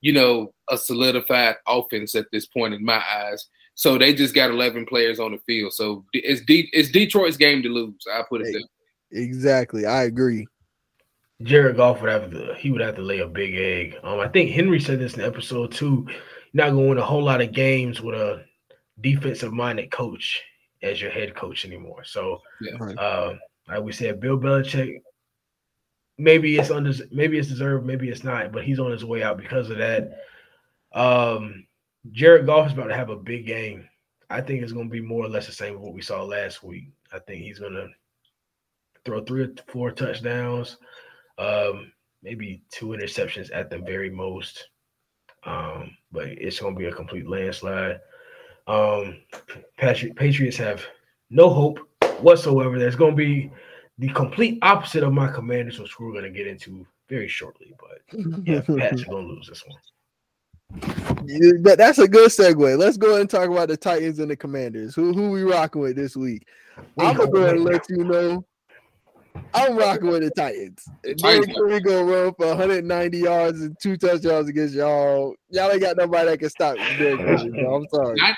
you know, a solidified offense at this point in my eyes. So they just got 11 players on the field. So it's De- it's Detroit's game to lose. I put it there. Exactly. I agree. Jared Goff would have to he would have to lay a big egg. Um, I think Henry said this in episode two. You're not going to win a whole lot of games with a defensive minded coach as your head coach anymore. So, yeah, uh, like we said, Bill Belichick. Maybe it's under, maybe it's deserved, maybe it's not, but he's on his way out because of that. Um, Jared Goff is about to have a big game. I think it's going to be more or less the same as what we saw last week. I think he's going to throw three or four touchdowns um, maybe two interceptions at the very most. Um, but it's going to be a complete landslide. Um, Patri- Patriots have no hope whatsoever. There's going to be the complete opposite of my commanders, which we're going to get into very shortly. But [laughs] yeah, Pats are going to lose this one. That's a good segue. Let's go ahead and talk about the Titans and the Commanders. Who who we rocking with this week? I'm gonna go ahead and let you know I'm rocking with the Titans. Derrick Henry gonna run for 190 yards and two touchdowns against y'all. Y'all ain't got nobody that can stop Derrick Henry. I'm [laughs] sorry. Not,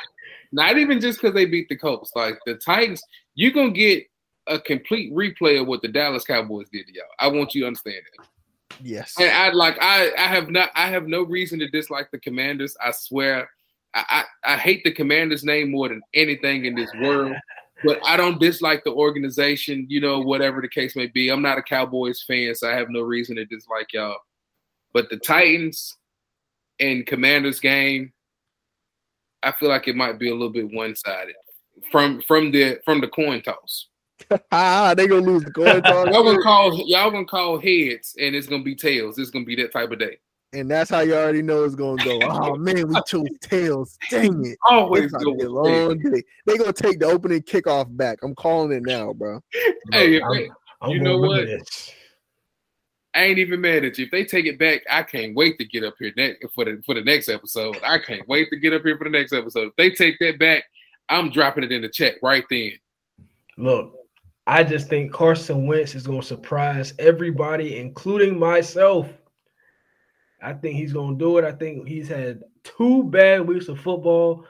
not even just because they beat the Colts. Like the Titans, you're gonna get a complete replay of what the Dallas Cowboys did to y'all. I want you to understand that. Yes. And I like I I have not I have no reason to dislike the Commanders. I swear. I, I, I hate the Commanders name more than anything in this world but I don't dislike the organization, you know, whatever the case may be. I'm not a Cowboys fan, so I have no reason to dislike y'all. But the Titans and Commanders game, I feel like it might be a little bit one sided from from the from the coin toss. ah, they gonna lose the coin [laughs] toss. y'all gonna call y'all gonna call heads, and it's gonna be tails. It's gonna be that type of day and that's how you already know it's gonna go. Oh [laughs] man, we chose tails. Dang it! [laughs] Always go a long day. They gonna take the opening kickoff back. I'm calling it now, bro. Hey, I'm, I'm you know what? I ain't even mad at you. If they take it back, I can't wait to get up here next for the for the next episode. I can't wait to get up here for the next episode. If they take that back, I'm dropping it in the check right then. Look, I just think Carson Wentz is gonna surprise everybody, including myself. I think he's gonna do it. I think he's had two bad weeks of football.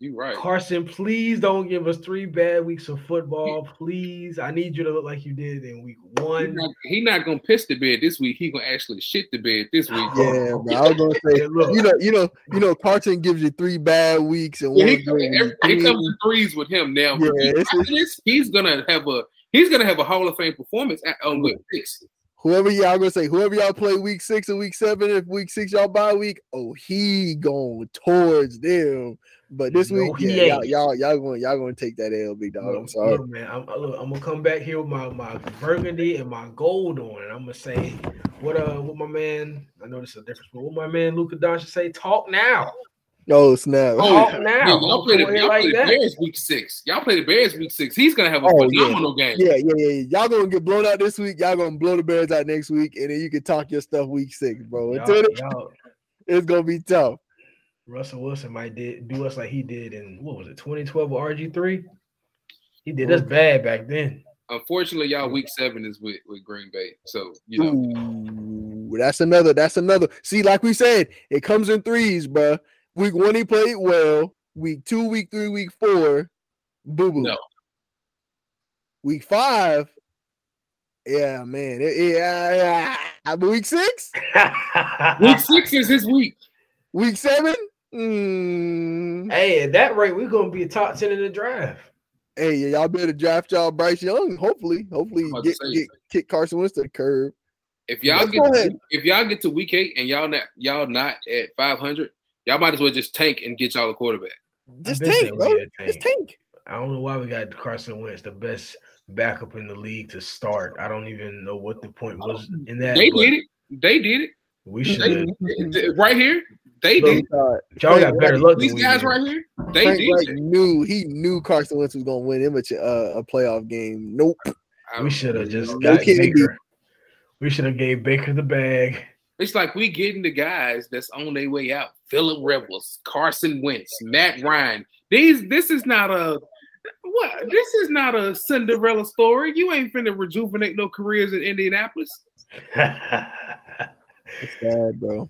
You're right. Carson, please don't give us three bad weeks of football. Please, I need you to look like you did in week He one. not, he not gonna piss the bed this week. He gonna actually shit the bed this week. Yeah, bro. I was gonna say, [laughs] Hey, look, you know, you know, you know, Carson gives you three bad weeks and Yeah, one he, good every, it comes in threes with him now. Yeah, He- it's- after he's gonna have a he's gonna have a Hall of Fame performance at, on week six. Whoever y'all gonna say, whoever y'all play week six and week seven, if week six y'all bye week, oh he going towards them. But this No, week, yeah, y'all, y'all y'all going y'all gonna take that L, big dog. I'm sorry. look, man. I'm, look, I'm gonna come back here with my, my burgundy and my gold on, and I'm gonna say what uh what my man. I know this is a difference, but what my man Luka Doncic say? Talk now. Oh snap! Oh, oh Talk now. Yeah, y'all play the, y'all like play the that. Bears week six. Y'all play the Bears week six. He's gonna have a Oh, yeah. phenomenal game. Yeah, yeah, yeah. Y'all gonna get blown out this week. Y'all gonna blow the Bears out next week, and then you can talk your stuff week six, bro. Y'all, then, y'all, [laughs] it's gonna be tough. Russell Wilson might did do us like he did in what was it 2012 with RG3. He did us bad back then. Unfortunately, y'all week seven is with, with Green Bay. So you know Ooh, that's another. That's another. See, like we said, it comes in threes, bro. Week one he played well. Week two, week three, week four, boo boo. No. Week five, yeah, man. It- it- yeah, yeah. Week six, [laughs] week six is his week. week seven. Mm, hey, at that rate, we're gonna be a top 10 in the draft. hey, y'all better draft y'all Bryce Young. Hopefully, hopefully I'm about to get, get kick Carson Wentz to the curb. If y'all Let's get to, if y'all get to week eight and y'all not y'all not at five hundred, y'all might as well just tank and get y'all a quarterback. Just tank, bro. we Just tank. tank. I don't know why we got Carson Wentz, the best backup in the league to start. I don't even know what the point was in that. They did it. They did it. We should. right here. They Look, did. Uh, Y'all got better luck These guys right here. They Frank did. Reich it. knew he knew Carson Wentz was gonna win him a, uh, a playoff game. Nope. I We should have just No got candy. Baker. We should have gave Baker the bag. It's like we getting the guys that's on their way out. Philip Rivers, Carson Wentz, Matt Ryan. These this is not a what this is not a Cinderella story. You ain't finna rejuvenate no careers in Indianapolis. It's [laughs] bad, bro.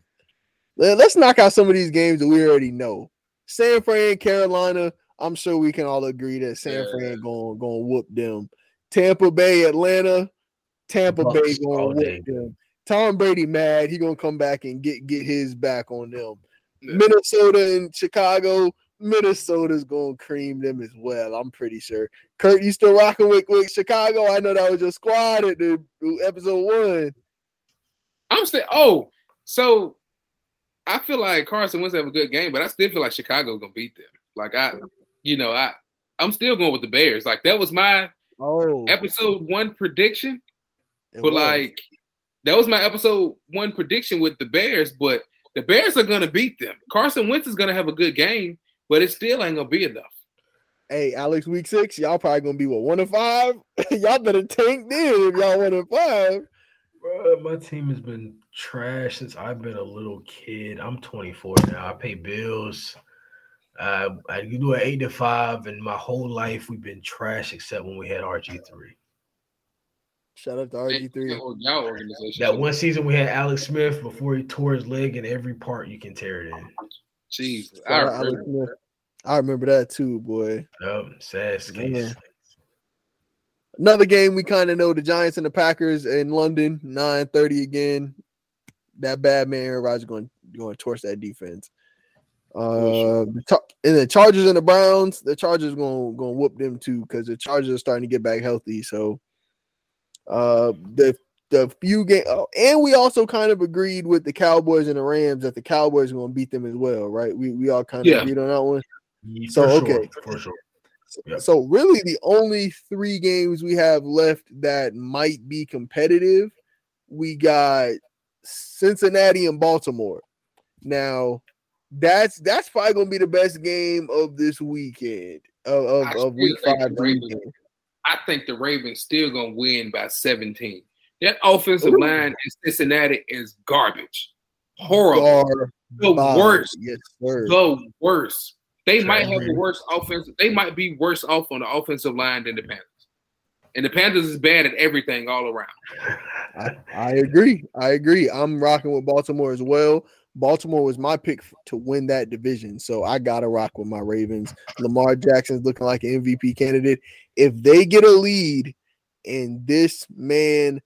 Let- Let's knock out some of these games that we already know. San Fran, Carolina. I'm sure we can all agree that San Yeah. Fran going going whoop them. Tampa Bay, Atlanta. Tampa Bay Bucks all going day. whoop them. Tom Brady mad. He gonna come back and get get his back on them. Yeah. Minnesota and Chicago. Minnesota's gonna cream them as well. I'm pretty sure. Kurt, you still rocking with, with Chicago? I know that was your squad at the episode one. I'm still oh, so I feel like Carson Wentz have a good game, but I still feel like Chicago's gonna beat them. Like I, you know, I I'm still going with the Bears. Like that was my Oh, episode one prediction. it But was. like that was my episode one prediction with the Bears, but the Bears are gonna beat them. Carson Wentz is gonna have a good game, but it still ain't gonna be enough. hey, Alex, week six, y'all probably gonna be what one of five. [laughs] y'all better tank then if y'all one of five. Bruh, my team has been trash since I've been a little kid. I'm 24 now. I pay bills. Uh, I do an eight to five, and my whole life we've been trash except when we had RG3. Shout out to RG three. Y'all organization. That one season we had Alex Smith before he tore his leg in every part you can tear it in. Jeez, I Shout Alex remember. Smith. I remember that too, boy. Yep, sad case. Another game we kind of know the Giants and the Packers in London, 9:30 again. That bad man Aaron Rodgers going going to torch that defense. Uh, and the Chargers and the Browns, the Chargers going going to whoop them too because the Chargers are starting to get back healthy. So, uh, the the few game, oh, and we also kind of agreed with the Cowboys and the Rams that the Cowboys are going to beat them as well, right? We we all kind of Yeah. agreed on that one. Yeah, So, for sure, okay. for sure. Yep. So really, the only three games we have left that might be competitive, we got Cincinnati and Baltimore. Now, that's that's probably gonna be the best game of this weekend of, of, of week five. the Ravens- weekend. I think the Ravens still gonna win by 17. That offensive Ooh. line in Cincinnati is garbage. Horrible. The worst. yes, sir. The worst. They might have the worst offense. They might be worse off on the offensive line than the Panthers. And the Panthers is bad at everything all around. I, I agree. I agree. I'm rocking with Baltimore as well. Baltimore was my pick to win that division. So I gotta rock with my Ravens. Lamar Jackson's looking like an MVP candidate. If they get a lead and this man,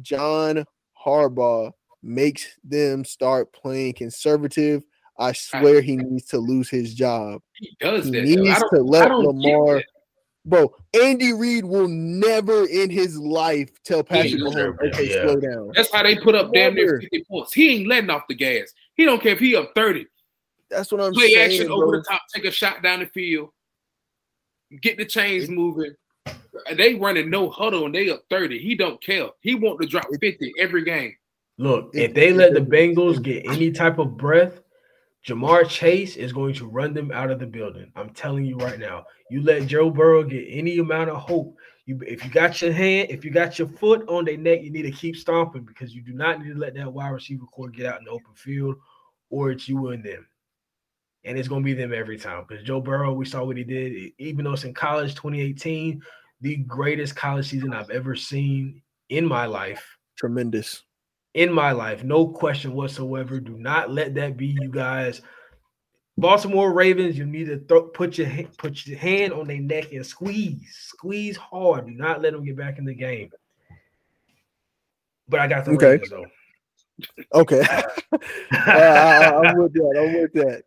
John Harbaugh, makes them start playing conservative, I swear he needs to lose his job. He does He that. needs to let I don't get Lamar- Bro, Andy Reid will never in his life tell Patrick Mahomes, okay, yeah. slow down. That's how they put up damn near 50 points. He ain't letting off the gas. He don't care if he up 30. That's what I'm Play saying. Play action bro. over the top, take a shot down the field, get the chains moving. They running no huddle and they up 30. He don't care. He want to drop 50 every game. Look, if they let the Bengals get any type of breath, Ja'Marr Chase is going to run them out of the building. I'm telling you right now. You let Joe Burrow get any amount of hope. You, if you got your hand, if you got your foot on their neck, you need to keep stomping because you do not need to let that wide receiver corps get out in the open field, or it's you and them. And it's going to be them every time because Joe Burrow, we saw what he did. Even though it's in college 2018, the greatest college season I've ever seen in my life Tremendous. in my life, no question whatsoever. Do not let that be you guys. Baltimore Ravens, you need to throw, put your put your hand on their neck and squeeze, squeeze hard. Do not let them get back in the game. But I got the Okay. Ravens though. Okay. [laughs] Uh, I, am with that. I'm with that.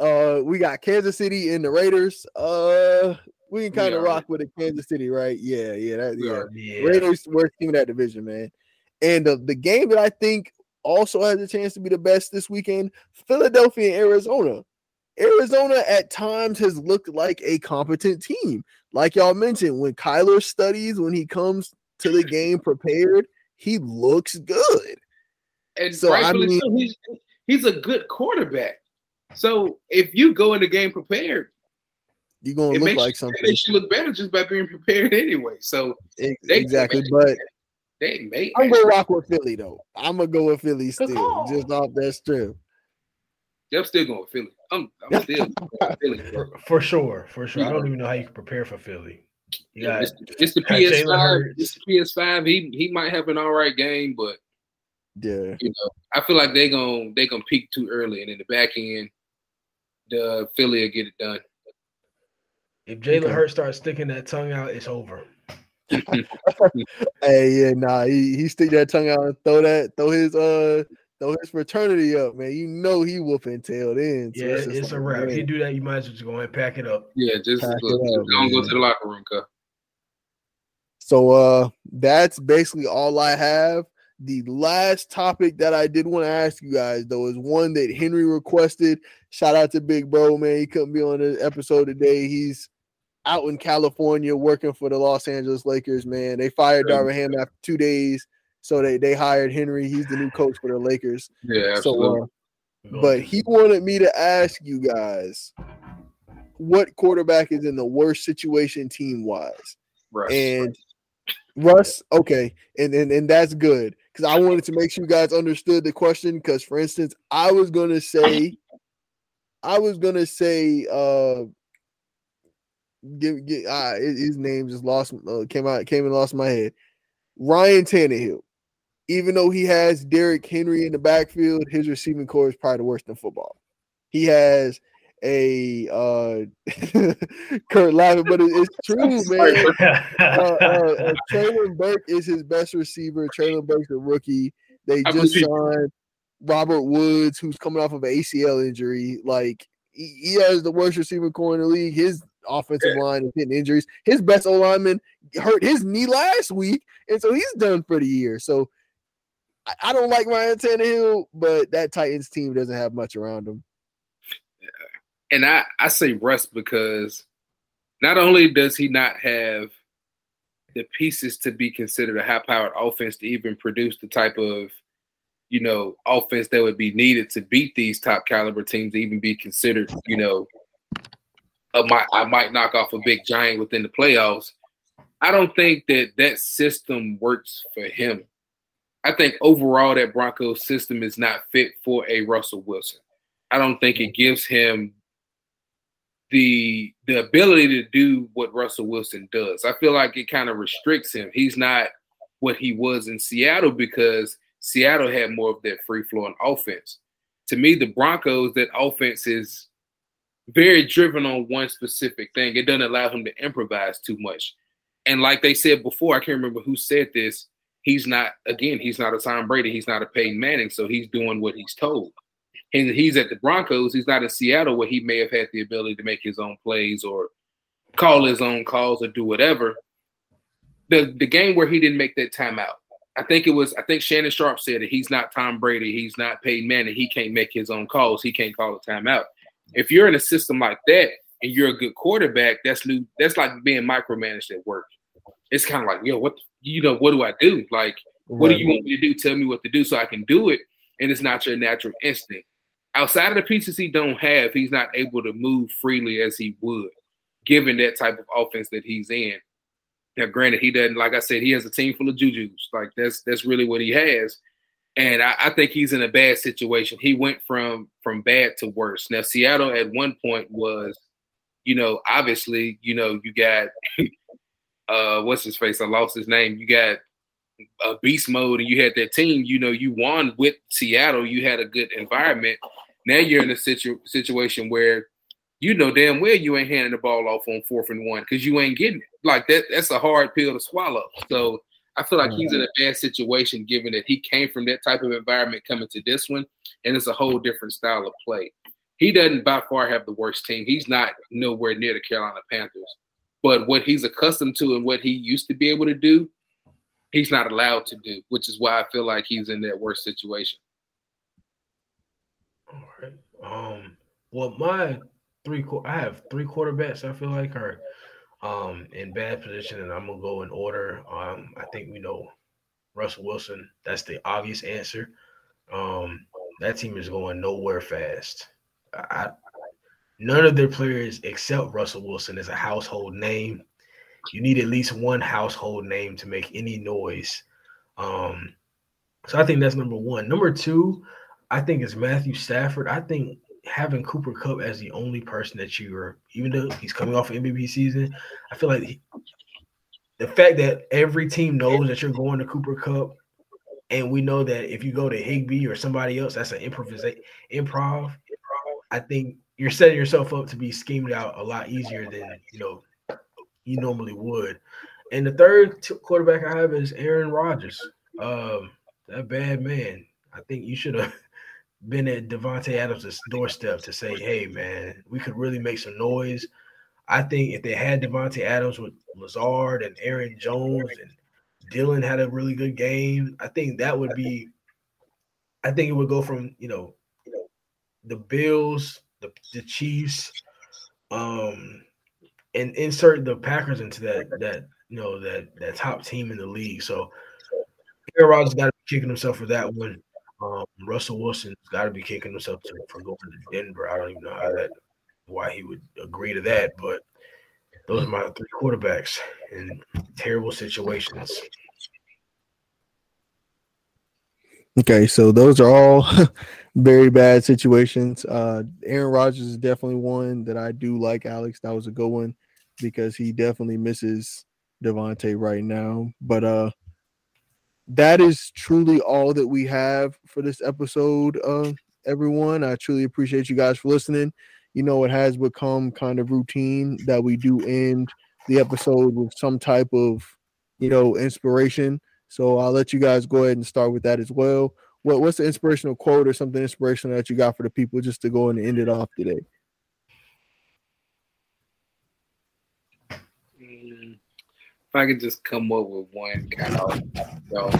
Uh, we got Kansas City and the Raiders. Uh, we can kind of rock with the Kansas City, right? Yeah, yeah, that, yeah. are. yeah. Raiders worst team in that division, man. And the, the game that I think also has a chance to be the best this weekend, Philadelphia and Arizona. Arizona at times has looked like a competent team. Like y'all mentioned, when Kyler studies, when he comes to the [laughs] game prepared, he looks good. And So, I mean- so, he's, he's a good quarterback. So if you go in the game prepared, You're gonna it look like you, something. it makes you look better just by being prepared anyway. So Ex- exactly. they- But they may I'm gonna rock with Philly though. I'm gonna go with Philly still, Caw. just off that strip. I'm still going with Philly. I'm, I'm still going with [laughs] Philly. For, for sure, for sure. I don't even know how you can prepare for Philly. Yeah, it's, it's the PS5. It's the PS5. He he might have an all right game, but Yeah. you know, I feel like they gon' they gonna peak too early, and in the back end, the Philly will get it done. if Jalen Okay. Hurts starts sticking that tongue out, it's over. [laughs] Hey, yeah, nah, he, he stick that tongue out and throw that, throw his uh throw his fraternity up, man. You know he whooping tail then. So Yeah, just it's a like, wrap. If you do that, you might as well just go ahead and pack it up. Yeah, just Pack it look, up, don't go to the locker room, cuz. So uh that's basically all I have. The last topic that I did want to ask you guys though is one that Henry requested. Shout out to Big Bro, man. He couldn't be on the episode today. He's out in California working for the Los Angeles Lakers, man. They fired. Darvin Ham after two days. So they, they hired Henry. He's the new coach for the Lakers. Yeah, absolutely. So uh, but he wanted me to ask you guys what quarterback is in the worst situation team wise. Russ. And Russ, okay, and and, and that's good because I wanted to make sure you guys understood the question. Because, for instance, I was gonna say, I was gonna say, uh, give, give his his name just lost, uh, came out, came and lost my head. Ryan Tannehill, even though he has Derrick Henry in the backfield, his receiving corps is probably the worst in football. He has a uh [laughs] Kurt laughing, but it- it's true, [laughs] man uh, uh, uh, Treylon Burks is his best receiver. Treylon Burks a rookie. They just signed Robert Woods, who's coming off of an ACL injury. Like he, he has the worst receiver corps in the league. His offensive line is getting injuries. His best O lineman hurt his knee last week, and so he's done for the year. So I, I don't like Ryan Tannehill, but that Titans team doesn't have much around him. and I, I say Russ because not only does he not have the pieces to be considered a high powered offense to even produce the type of you know offense that would be needed to beat these top caliber teams to even be considered you know a, might, I might knock off a big giant within the playoffs. I don't think that that system works for him. I think overall that Broncos system is not fit for a Russell Wilson. I don't think it gives him the the ability to do what Russell Wilson does. I feel like it kind of restricts him. He's not what he was in Seattle because Seattle had more of that free flowing offense. to me, the Broncos, that offense is very driven on one specific thing. It doesn't allow him to improvise too much. And like they said before, I can't remember who said this. He's not, again, he's not a Tom Brady. He's not a Peyton Manning. So he's doing what he's told. And he's at the Broncos. He's not in Seattle where he may have had the ability to make his own plays or call his own calls or do whatever. The the game where he didn't make that timeout. I think it was, I think Shannon Sharpe said that he's not Tom Brady. He's not Peyton Manning. He can't make his own calls. He can't call a timeout. If you're in a system like that and you're a good quarterback, that's new. That's like being micromanaged at work. It's kind of like, yo, what you know, what do I do? Like, what do you want me to do? Tell me what to do so I can do it. And it's not your natural instinct. Outside of the pieces he don't have, he's not able to move freely as he would, given that type of offense that he's in. Now, granted, he doesn't, like I said, he has a team full of jujus. Like that's that's really what he has. And I, I, think he's in a bad situation. He went from from bad to worse. Now, Seattle at one point was, you know, obviously, you know, you got [laughs] uh what's his face? I lost his name. You got a beast mode and you had that team, you know, you won with Seattle, you had a good environment. Now you're in a situ- situation where you know damn well you ain't handing the ball off on fourth and one because you ain't getting it. Like that, that's a hard pill to swallow. So I feel like he's in a bad situation given that he came from that type of environment coming to this one, and it's a whole different style of play. He doesn't by far have the worst team. He's not nowhere near the Carolina Panthers. But what he's accustomed to and what he used to be able to do, he's not allowed to do, which is why I feel like he's in that worst situation. All right. Um. Well, my three. I have three quarterbacks. I feel like are um in bad position, and I'm gonna go in order. Um. I think we know Russell Wilson. That's the obvious answer. Um. That team is going nowhere fast. I, none of their players except Russell Wilson is a household name. You need at least one household name to make any noise. Um, so I think that's number one. Number two, I think is Matthew Stafford. I think having Cooper Kupp as the only person that you are, even though he's coming off an MVP season, I feel like he, the fact that every team knows that you're going to Cooper Kupp, and we know that if you go to Higbee or somebody else, that's an improvisation improv. I think you're setting yourself up to be schemed out a lot easier than you know you normally would. And the third t- quarterback I have is Aaron Rodgers. Um, that bad man. I think you should have [laughs] been at Davante Adams' doorstep to say, "Hey, man, we could really make some noise." I think if they had Davante Adams with Lazard and Aaron Jones and Dillon had a really good game, I think that would be. I think it would go from you know, the Bills, the the Chiefs, um, and insert the Packers into that that you know that that top team in the league. So Aaron Rodgers got to be kicking himself for that one. Um, Russell Wilson's got to be kicking himself for going to Denver. I don't even know how that why he would agree to that, but those are my three quarterbacks in terrible situations. Okay, so those are all [laughs] very bad situations. Uh, Aaron Rodgers is definitely one that I do like. Alex, that was a good one because he definitely misses Davante right now. But uh, that is truly all that we have for this episode. Uh, everyone, I truly appreciate you guys for listening. You know, it has become kind of routine that we do end the episode with some type of, you know, inspiration. So I'll let you guys go ahead and start with that as well. What what's the inspirational quote or something inspirational that you got for the people just to go and end it off today? Mm, if I could just come up with one kind of, know,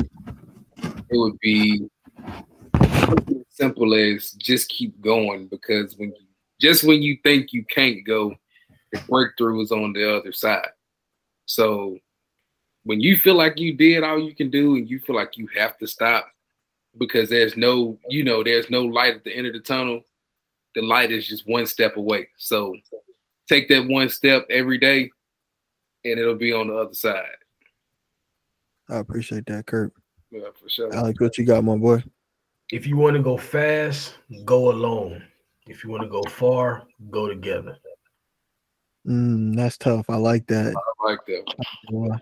it would be simple as just keep going because when you, just when you think you can't go, the breakthrough is on the other side. So when you feel like you did all you can do and you feel like you have to stop because there's no, you know, there's no light at the end of the tunnel, the light is just one step away. So take that one step every day and it'll be on the other side. I appreciate that, Kurt. Yeah, for sure. Alex, what you got, my boy? If you want to go fast, go alone. If you want to go far, go together. Mm, that's tough. I like that. I like that.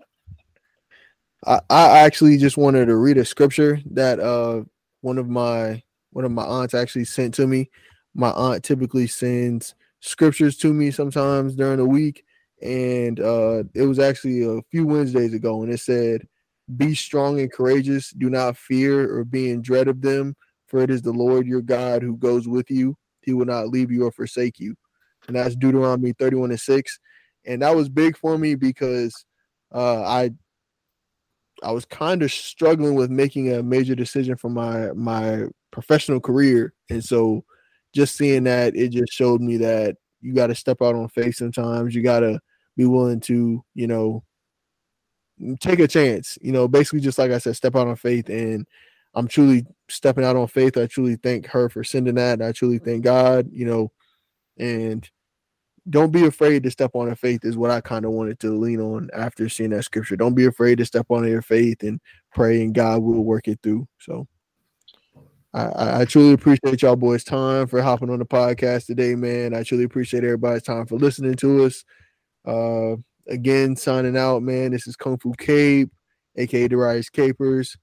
I, I actually just wanted to read a scripture that uh one of my one of my aunts actually sent to me. My aunt typically sends scriptures to me sometimes during the week, and uh, it was actually a few Wednesdays ago, and it said, "Be strong and courageous. Do not fear or be in dread of them, for it is the Lord your God who goes with you. He will not leave you or forsake you." And that's Deuteronomy 31 and 6. And that was big for me because uh, I I was kind of struggling with making a major decision for my my professional career, and so just seeing that it just showed me that you got to step out on faith sometimes. You got to be willing to, you know, take a chance. You know, basically just like I said, step out on faith, and I'm truly stepping out on faith. I truly thank her for sending that. I truly thank God. You know, and don't be afraid to step on her faith is what I kind of wanted to lean on after seeing that scripture. Don't be afraid to step on your faith and pray, and God will work it through. So I, I truly appreciate y'all boys' time for hopping on the podcast today, man. I truly appreciate everybody's time for listening to us. Uh, again, signing out, man. This is Kung Fu Cape, aka Darius Capers.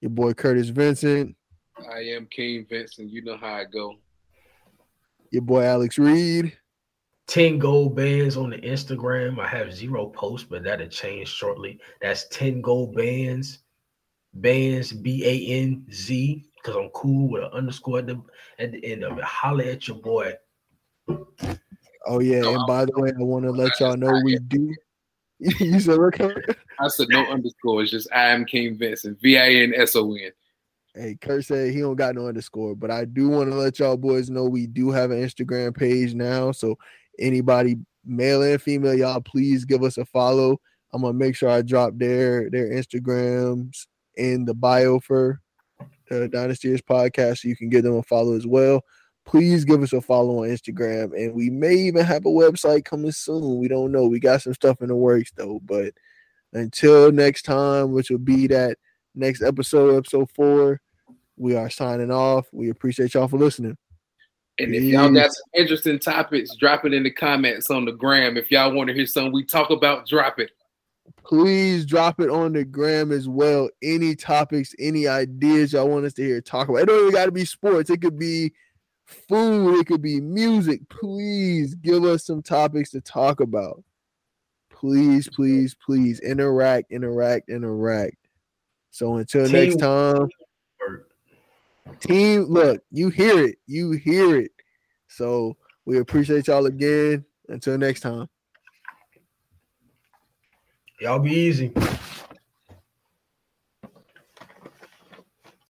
Your boy Curtis Vinson. I am King Vincent. You know how I go. Your boy Alex Reed. 10 gold bands on the Instagram. I have zero posts, but that'll change shortly. That's 10 gold bands. Bands B A N Z, because I'm cool with an underscore at the, at the end of it. Holla at your boy. Oh, yeah. And by the way, I want to let y'all know we do. [laughs] you said, okay. I said no underscore. It's just I am King Vincent. V I N S O N. Hey, Kurt said he don't got no underscore, but I do want to let y'all boys know we do have an Instagram page now. So anybody, male and female, y'all please give us a follow. I'm gonna make sure I drop their their Instagrams in the bio for the Dynastyers podcast, so you can give them a follow as well. Please give us a follow on Instagram, and we may even have a website coming soon. We don't know. We got some stuff in the works though. But until next time, which will be that next episode, episode four, we are signing off. We appreciate y'all for listening. And if y'all got some interesting topics, drop it in the comments on the gram. If y'all want to hear something we talk about, drop it. Please drop it on the gram as well. Any topics, any ideas y'all want us to hear talk about. It don't even got to be sports. It could be food. It could be music. Please give us some topics to talk about. Please, please, please interact, interact, interact. So until Team next time. Team, look, you hear it. You hear it. So we appreciate y'all again. Until next time. Y'all be easy.